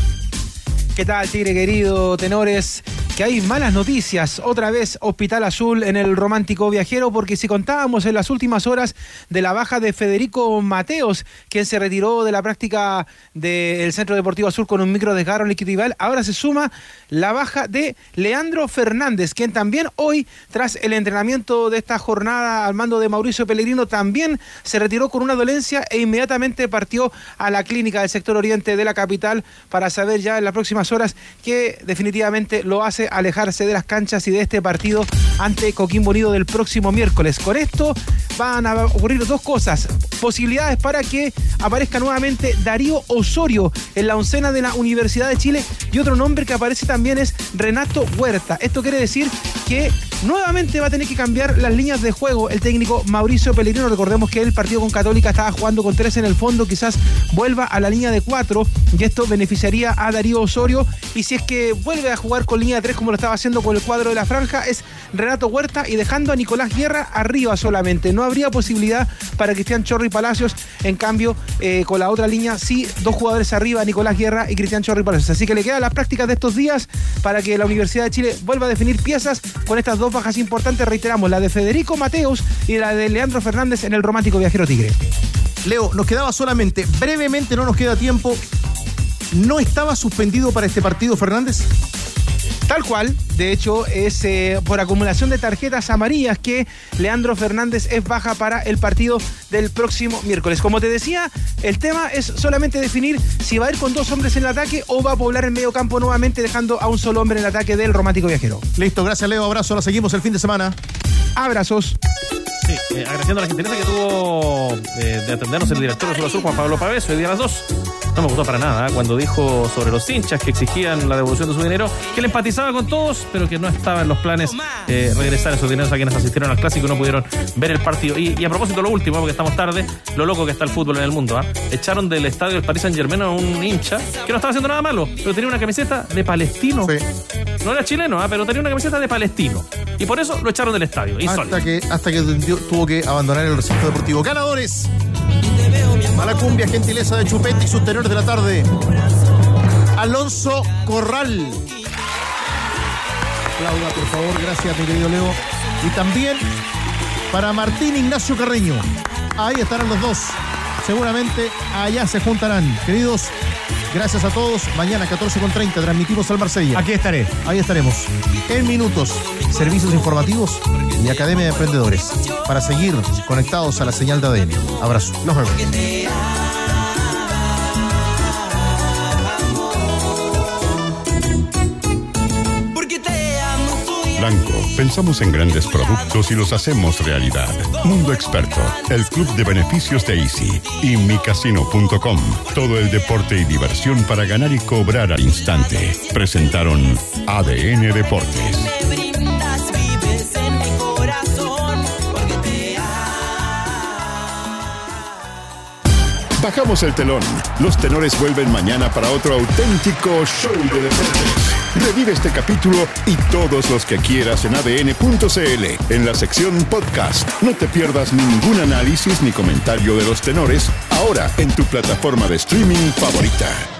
¿Qué tal, Tigre querido? Tenores. Que hay malas noticias. Otra vez Hospital Azul en el romántico viajero, porque si contábamos en las últimas horas de la baja de Federico Mateos, quien se retiró de la práctica del Centro Deportivo Azul con un micro desgarro liquidival, ahora se suma la baja de Leandro Fernández, quien también hoy, tras el entrenamiento de esta jornada al mando de Mauricio Pellegrino, también se retiró con una dolencia e inmediatamente partió a la clínica del sector oriente de la capital para saber ya en las próximas horas que definitivamente lo hace alejarse de las canchas y de este partido ante Coquimbo Unido del próximo miércoles. Con esto van a ocurrir dos cosas. Posibilidades para que aparezca nuevamente Darío Osorio en la oncena de la Universidad de Chile y otro nombre que aparece también es Renato Huerta. Esto quiere decir que nuevamente va a tener que cambiar las líneas de juego el técnico Mauricio Pellegrino. Recordemos que el partido con Católica estaba jugando con tres en el fondo, quizás vuelva a la línea de cuatro y esto beneficiaría a Darío Osorio. Y si es que vuelve a jugar con línea de tres como lo estaba haciendo con el cuadro de la franja, es Renato Huerta y dejando a Nicolás Guerra arriba solamente. No habría posibilidad para Cristian Chorri Palacios. En cambio, eh, con la otra línea, sí, dos jugadores arriba, Nicolás Guerra y Cristian Chorri Palacios. Así que le quedan las prácticas de estos días para que la Universidad de Chile vuelva a definir piezas con estas dos bajas importantes. Reiteramos, la de Federico Mateus y la de Leandro Fernández en el romántico viajero Tigre. Leo, nos quedaba solamente, brevemente, no nos queda tiempo. ¿No estaba suspendido para este partido Fernández? Tal cual, de hecho, es eh, por acumulación de tarjetas amarillas que Leandro Fernández es baja para el partido del próximo miércoles. Como te decía, el tema es solamente definir si va a ir con dos hombres en el ataque o va a poblar el medio campo nuevamente dejando a un solo hombre en el ataque del romántico viajero. Listo, gracias Leo, abrazo, la seguimos el fin de semana. Abrazos. Sí, eh, agradeciendo la gentileza que tuvo eh, de atendernos el director de Sur Azul, Juan Pablo Pavés, hoy día a las 2. No me gustó para nada ¿eh? cuando dijo sobre los hinchas que exigían la devolución de su dinero, que él empatizaba con todos, pero que no estaba en los planes eh, regresar esos dineros a quienes asistieron al clásico y no pudieron ver el partido. Y, y a propósito, lo último, porque estamos tarde, lo loco que está el fútbol en el mundo. ¿ah? Echaron del estadio del Paris Saint Germain a un hincha que no estaba haciendo nada malo, pero tenía una camiseta de palestino. No era chileno, ¿ah? pero tenía una camiseta de palestino. Y por eso lo echaron del estadio. Insólito. Hasta que, hasta que tuvo que abandonar el recinto deportivo. Ganadores. Mala cumbia, gentileza de Chupete y sus tenores de la tarde. Alonso Corral. Claudia, por favor, gracias, mi querido Leo. Y también para Martín Ignacio Carreño. Ahí estarán los dos. Seguramente allá se juntarán. Queridos, gracias a todos. Mañana 14.30 transmitimos al Marsella. Aquí estaré. Ahí estaremos. En minutos, servicios informativos y Academia de Emprendedores. Para seguir conectados a la señal de ADN. Abrazo. Nos vemos. Pensamos en grandes productos y los hacemos realidad. Mundo Experto, el club de beneficios de Easy y micasino.com. Todo el deporte y diversión para ganar y cobrar al instante. Presentaron ADN Deportes. Bajamos el telón. Los tenores vuelven mañana para otro auténtico show de deportes. Revive este capítulo y todos los que quieras en adn.cl en la sección podcast. No te pierdas ningún análisis ni comentario de los tenores ahora en tu plataforma de streaming favorita.